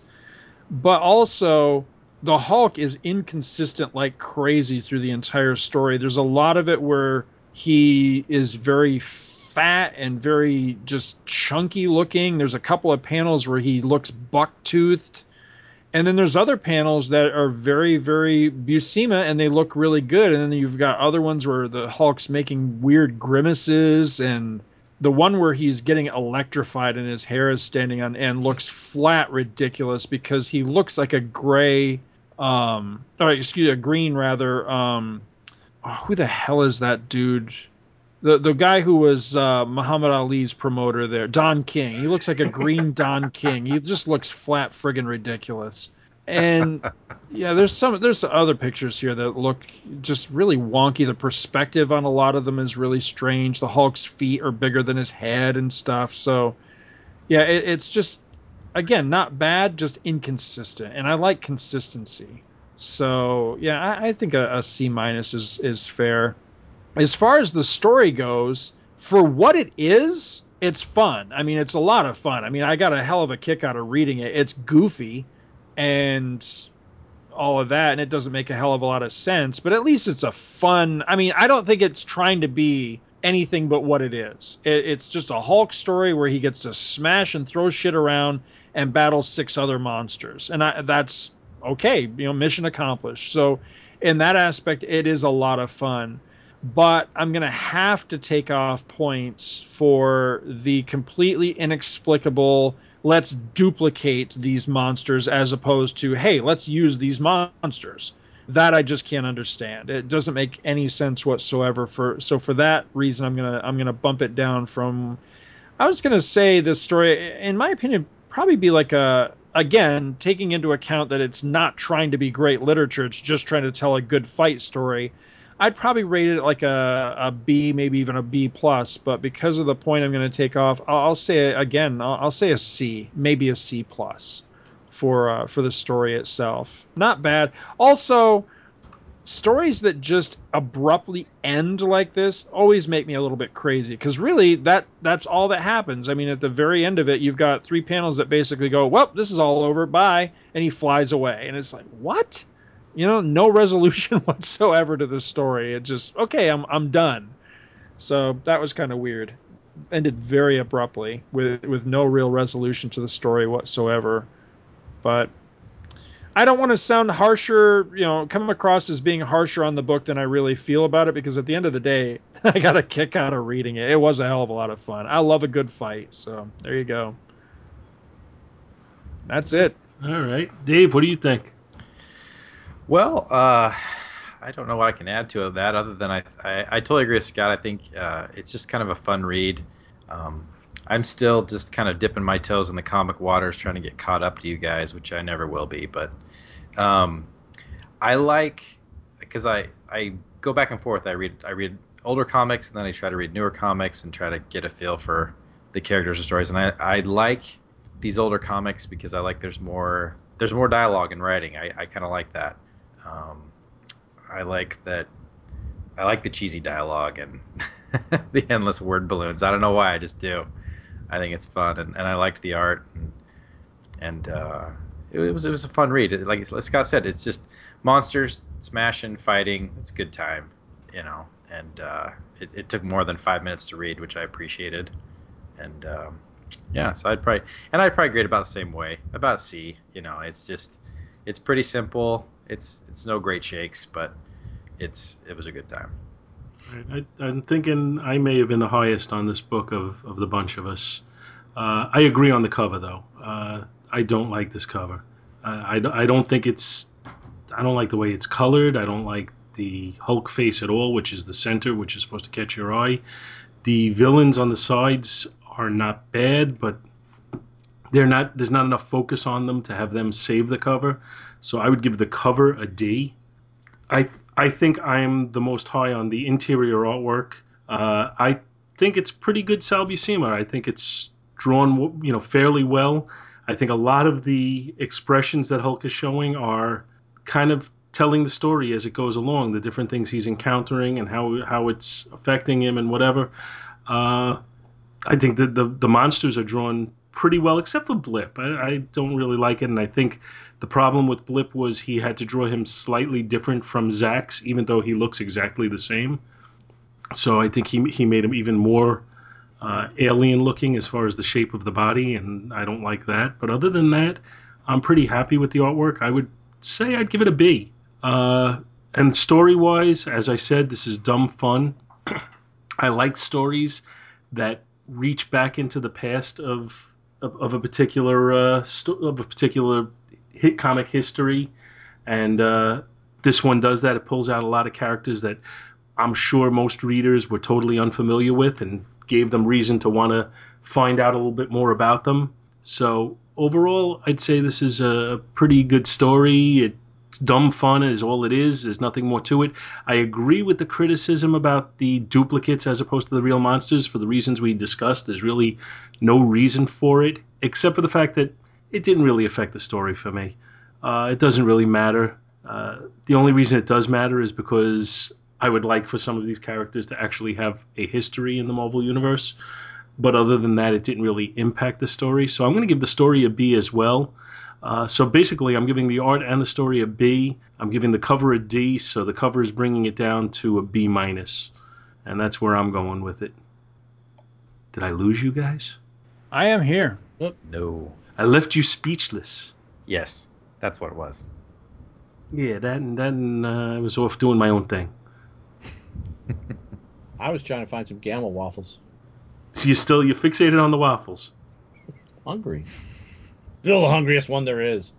E: but also the Hulk is inconsistent like crazy through the entire story. There's a lot of it where he is very fat and very just chunky looking. There's a couple of panels where he looks buck toothed. And then there's other panels that are very, very Buscema and they look really good. And then you've got other ones where the Hulk's making weird grimaces and the one where he's getting electrified and his hair is standing on end looks flat ridiculous because he looks like a gray um or excuse me, a green rather um oh, who the hell is that dude the the guy who was uh, Muhammad Ali's promoter there, Don King. He looks like a green [laughs] Don King. He just looks flat friggin' ridiculous. And yeah, there's some there's other pictures here that look just really wonky. The perspective on a lot of them is really strange. The Hulk's feet are bigger than his head and stuff. So yeah, it, it's just again not bad, just inconsistent. And I like consistency. So yeah, I, I think a, a C minus is is fair as far as the story goes, for what it is, it's fun. I mean, it's a lot of fun. I mean, I got a hell of a kick out of reading it. It's goofy and all of that, and it doesn't make a hell of a lot of sense, but at least it's a fun. I mean, I don't think it's trying to be anything but what it is. It, it's just a Hulk story where he gets to smash and throw shit around and battle six other monsters, and I, that's okay. You know, mission accomplished. So, in that aspect, it is a lot of fun. But I'm gonna have to take off points for the completely inexplicable. Let's duplicate these monsters as opposed to hey, let's use these monsters that I just can't understand. It doesn't make any sense whatsoever. For so for that reason, I'm gonna I'm gonna bump it down from. I was gonna say this story, in my opinion, probably be like a again taking into account that it's not trying to be great literature. It's just trying to tell a good fight story. I'd probably rate it like a, a B, maybe even a B plus. But because of the point I'm going to take off, I'll, I'll say again, I'll, I'll say a C, maybe a C plus for uh, for the story itself. Not bad. Also, stories that just abruptly end like this always make me a little bit crazy because really that that's all that happens. I mean, at the very end of it, you've got three panels that basically go, "Well, this is all over. Bye," and he flies away, and it's like, what? You know, no resolution [laughs] whatsoever to the story. It just okay, I'm I'm done. So that was kind of weird. Ended very abruptly with with no real resolution to the story whatsoever but I don't want to sound harsher, you know, come across as being harsher on the book than I really feel about it because at the end of the day, [laughs] I got a kick out of reading it. It was a hell of a lot of fun. I love a good fight, so there you go. That's it.
C: All right, Dave, what do you think?
F: Well, uh, I don't know what I can add to that other than I, I, I totally agree with Scott. I think uh, it's just kind of a fun read. Um, I'm still just kind of dipping my toes in the comic waters, trying to get caught up to you guys, which I never will be. But um, I like because I I go back and forth. I read I read older comics and then I try to read newer comics and try to get a feel for the characters and stories. And I, I like these older comics because I like there's more there's more dialogue and writing. I, I kind of like that. Um, I like that. I like the cheesy dialogue and [laughs] the endless word balloons. I don't know why, I just do. I think it's fun, and, and I liked the art, and, and uh, it, it, was it was a fun read. Like, Scott said, it's just monsters smashing, fighting. It's a good time, you know. And uh, it, it took more than five minutes to read, which I appreciated. And um, yeah, so I'd probably and I'd probably grade about the same way, about C. You know, it's just it's pretty simple. It's it's no great shakes, but it's it was a good time.
C: I, am thinking I may have been the highest on this book of, of the bunch of us. Uh, I agree on the cover, though. Uh, I don't like this cover. Uh, I, I don't think it's. I don't like the way it's colored. I don't like the Hulk face at all, which is the center, which is supposed to catch your eye. The villains on the sides are not bad, but they're not. There's not enough focus on them to have them save the cover. So I would give the cover a D. I I think I'm the most high on the interior artwork. Uh, I think it's pretty good Sal Buscema. I think it's drawn, you know, fairly well. I think a lot of the expressions that Hulk is showing are kind of telling the story as it goes along, the different things he's encountering and how how it's affecting him and whatever. Uh, I think that the the monsters are drawn pretty well, except for Blip. I, I don't really like it, and I think the problem with Blip was he had to draw him slightly different from Zzzax, even though he looks exactly the same. So I think he he made him even more uh, alien looking as far as the shape of the body, and I don't like that. But other than that, I'm pretty happy with the artwork. I would say I'd give it a B. Uh, and story wise, as I said, this is dumb fun. I like stories that reach back into the past of of, of a particular uh, sto- of a particular hit comic history, and uh, this one does that. It pulls out a lot of characters that I'm sure most readers were totally unfamiliar with, and gave them reason to want to find out a little bit more about them. So overall, I'd say this is a pretty good story. It's dumb fun is all it is. There's nothing more to it. I agree with the criticism about the duplicates as opposed to the real monsters for the reasons we discussed. There's really no reason for it, except for the fact that it didn't really affect the story for me. Uh, it doesn't really matter. Uh, the only reason it does matter is because I would like for some of these characters to actually have a history in the Marvel Universe. But other than that, it didn't really impact the story. So I'm going to give the story a B as well. Uh, so basically, I'm giving the art and the story a B. I'm giving the cover a D. So the cover is bringing it down to a B minus, and that's where I'm going with it. Did I lose you guys?
E: I am here.
F: No.
C: I left you speechless.
F: Yes, that's what it was.
C: Yeah, that and then uh, I was off doing my own thing. [laughs]
B: I was trying to find some Gamma waffles.
C: So you still you fixated on the waffles.
B: Hungry. Still the hungriest one there is.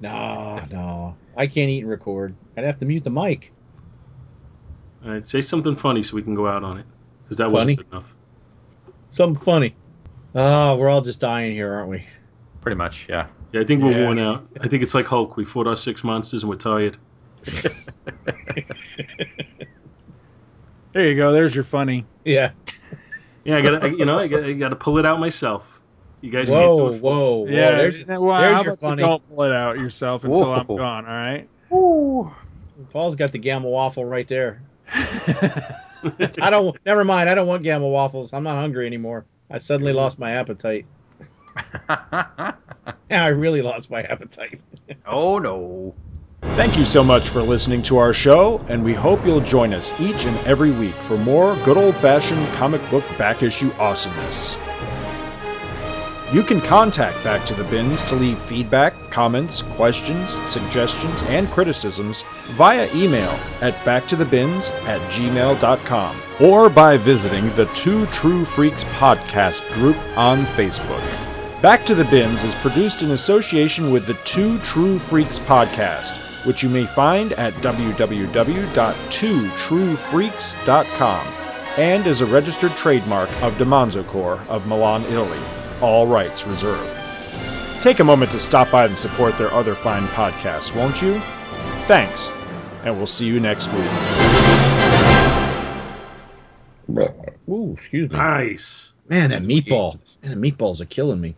B: No, no. I can't eat and record. I'd have to mute the mic.
C: All right, say something funny so we can go out on it because that
B: Funny?
C: wasn't good enough.
B: Something funny. Oh, we're all just dying here, aren't we?
F: Pretty much, yeah.
C: Yeah, I think we're
B: Yeah.
C: worn out. I think it's like Hulk. We fought our six monsters and we're tired. [laughs]
I: There you go. There's your funny.
B: Yeah.
C: Yeah, I got to you know I got I got to pull it out myself. You guys can't do
B: Whoa,
C: it. for-
B: whoa, whoa.
I: Yeah.
B: There's,
I: well,
B: there's
I: how
B: your
I: about you
B: funny.
I: don't pull it out yourself until I'm gone. All right.
B: Paul's got the Gamma waffle right there. [laughs] I don't. Never mind. I don't want Gamma waffles. I'm not hungry anymore. I suddenly lost my appetite. [laughs] Yeah, I really lost my appetite. [laughs]
F: oh no.
E: Thank you so much for listening to our show, and we hope you'll join us each and every week for more good old fashioned comic book back issue awesomeness. You can contact Back to the Bins to leave feedback, comments, questions, suggestions, and criticisms via email at backtothebins at gmail.com or by visiting the Two True Freaks podcast group on Facebook. Back to the Bins is produced in association with the Two True Freaks podcast, which you may find at www.twotruefreaks.com and is a registered trademark of DeMonzo Corps of Milan, Italy. All rights reserved. Take a moment to stop by and support their other fine podcasts, won't you? Thanks, and we'll see you next week.
B: Ooh, excuse me.
C: Nice.
B: Man, that meatball. Man, the meatballs are killing me.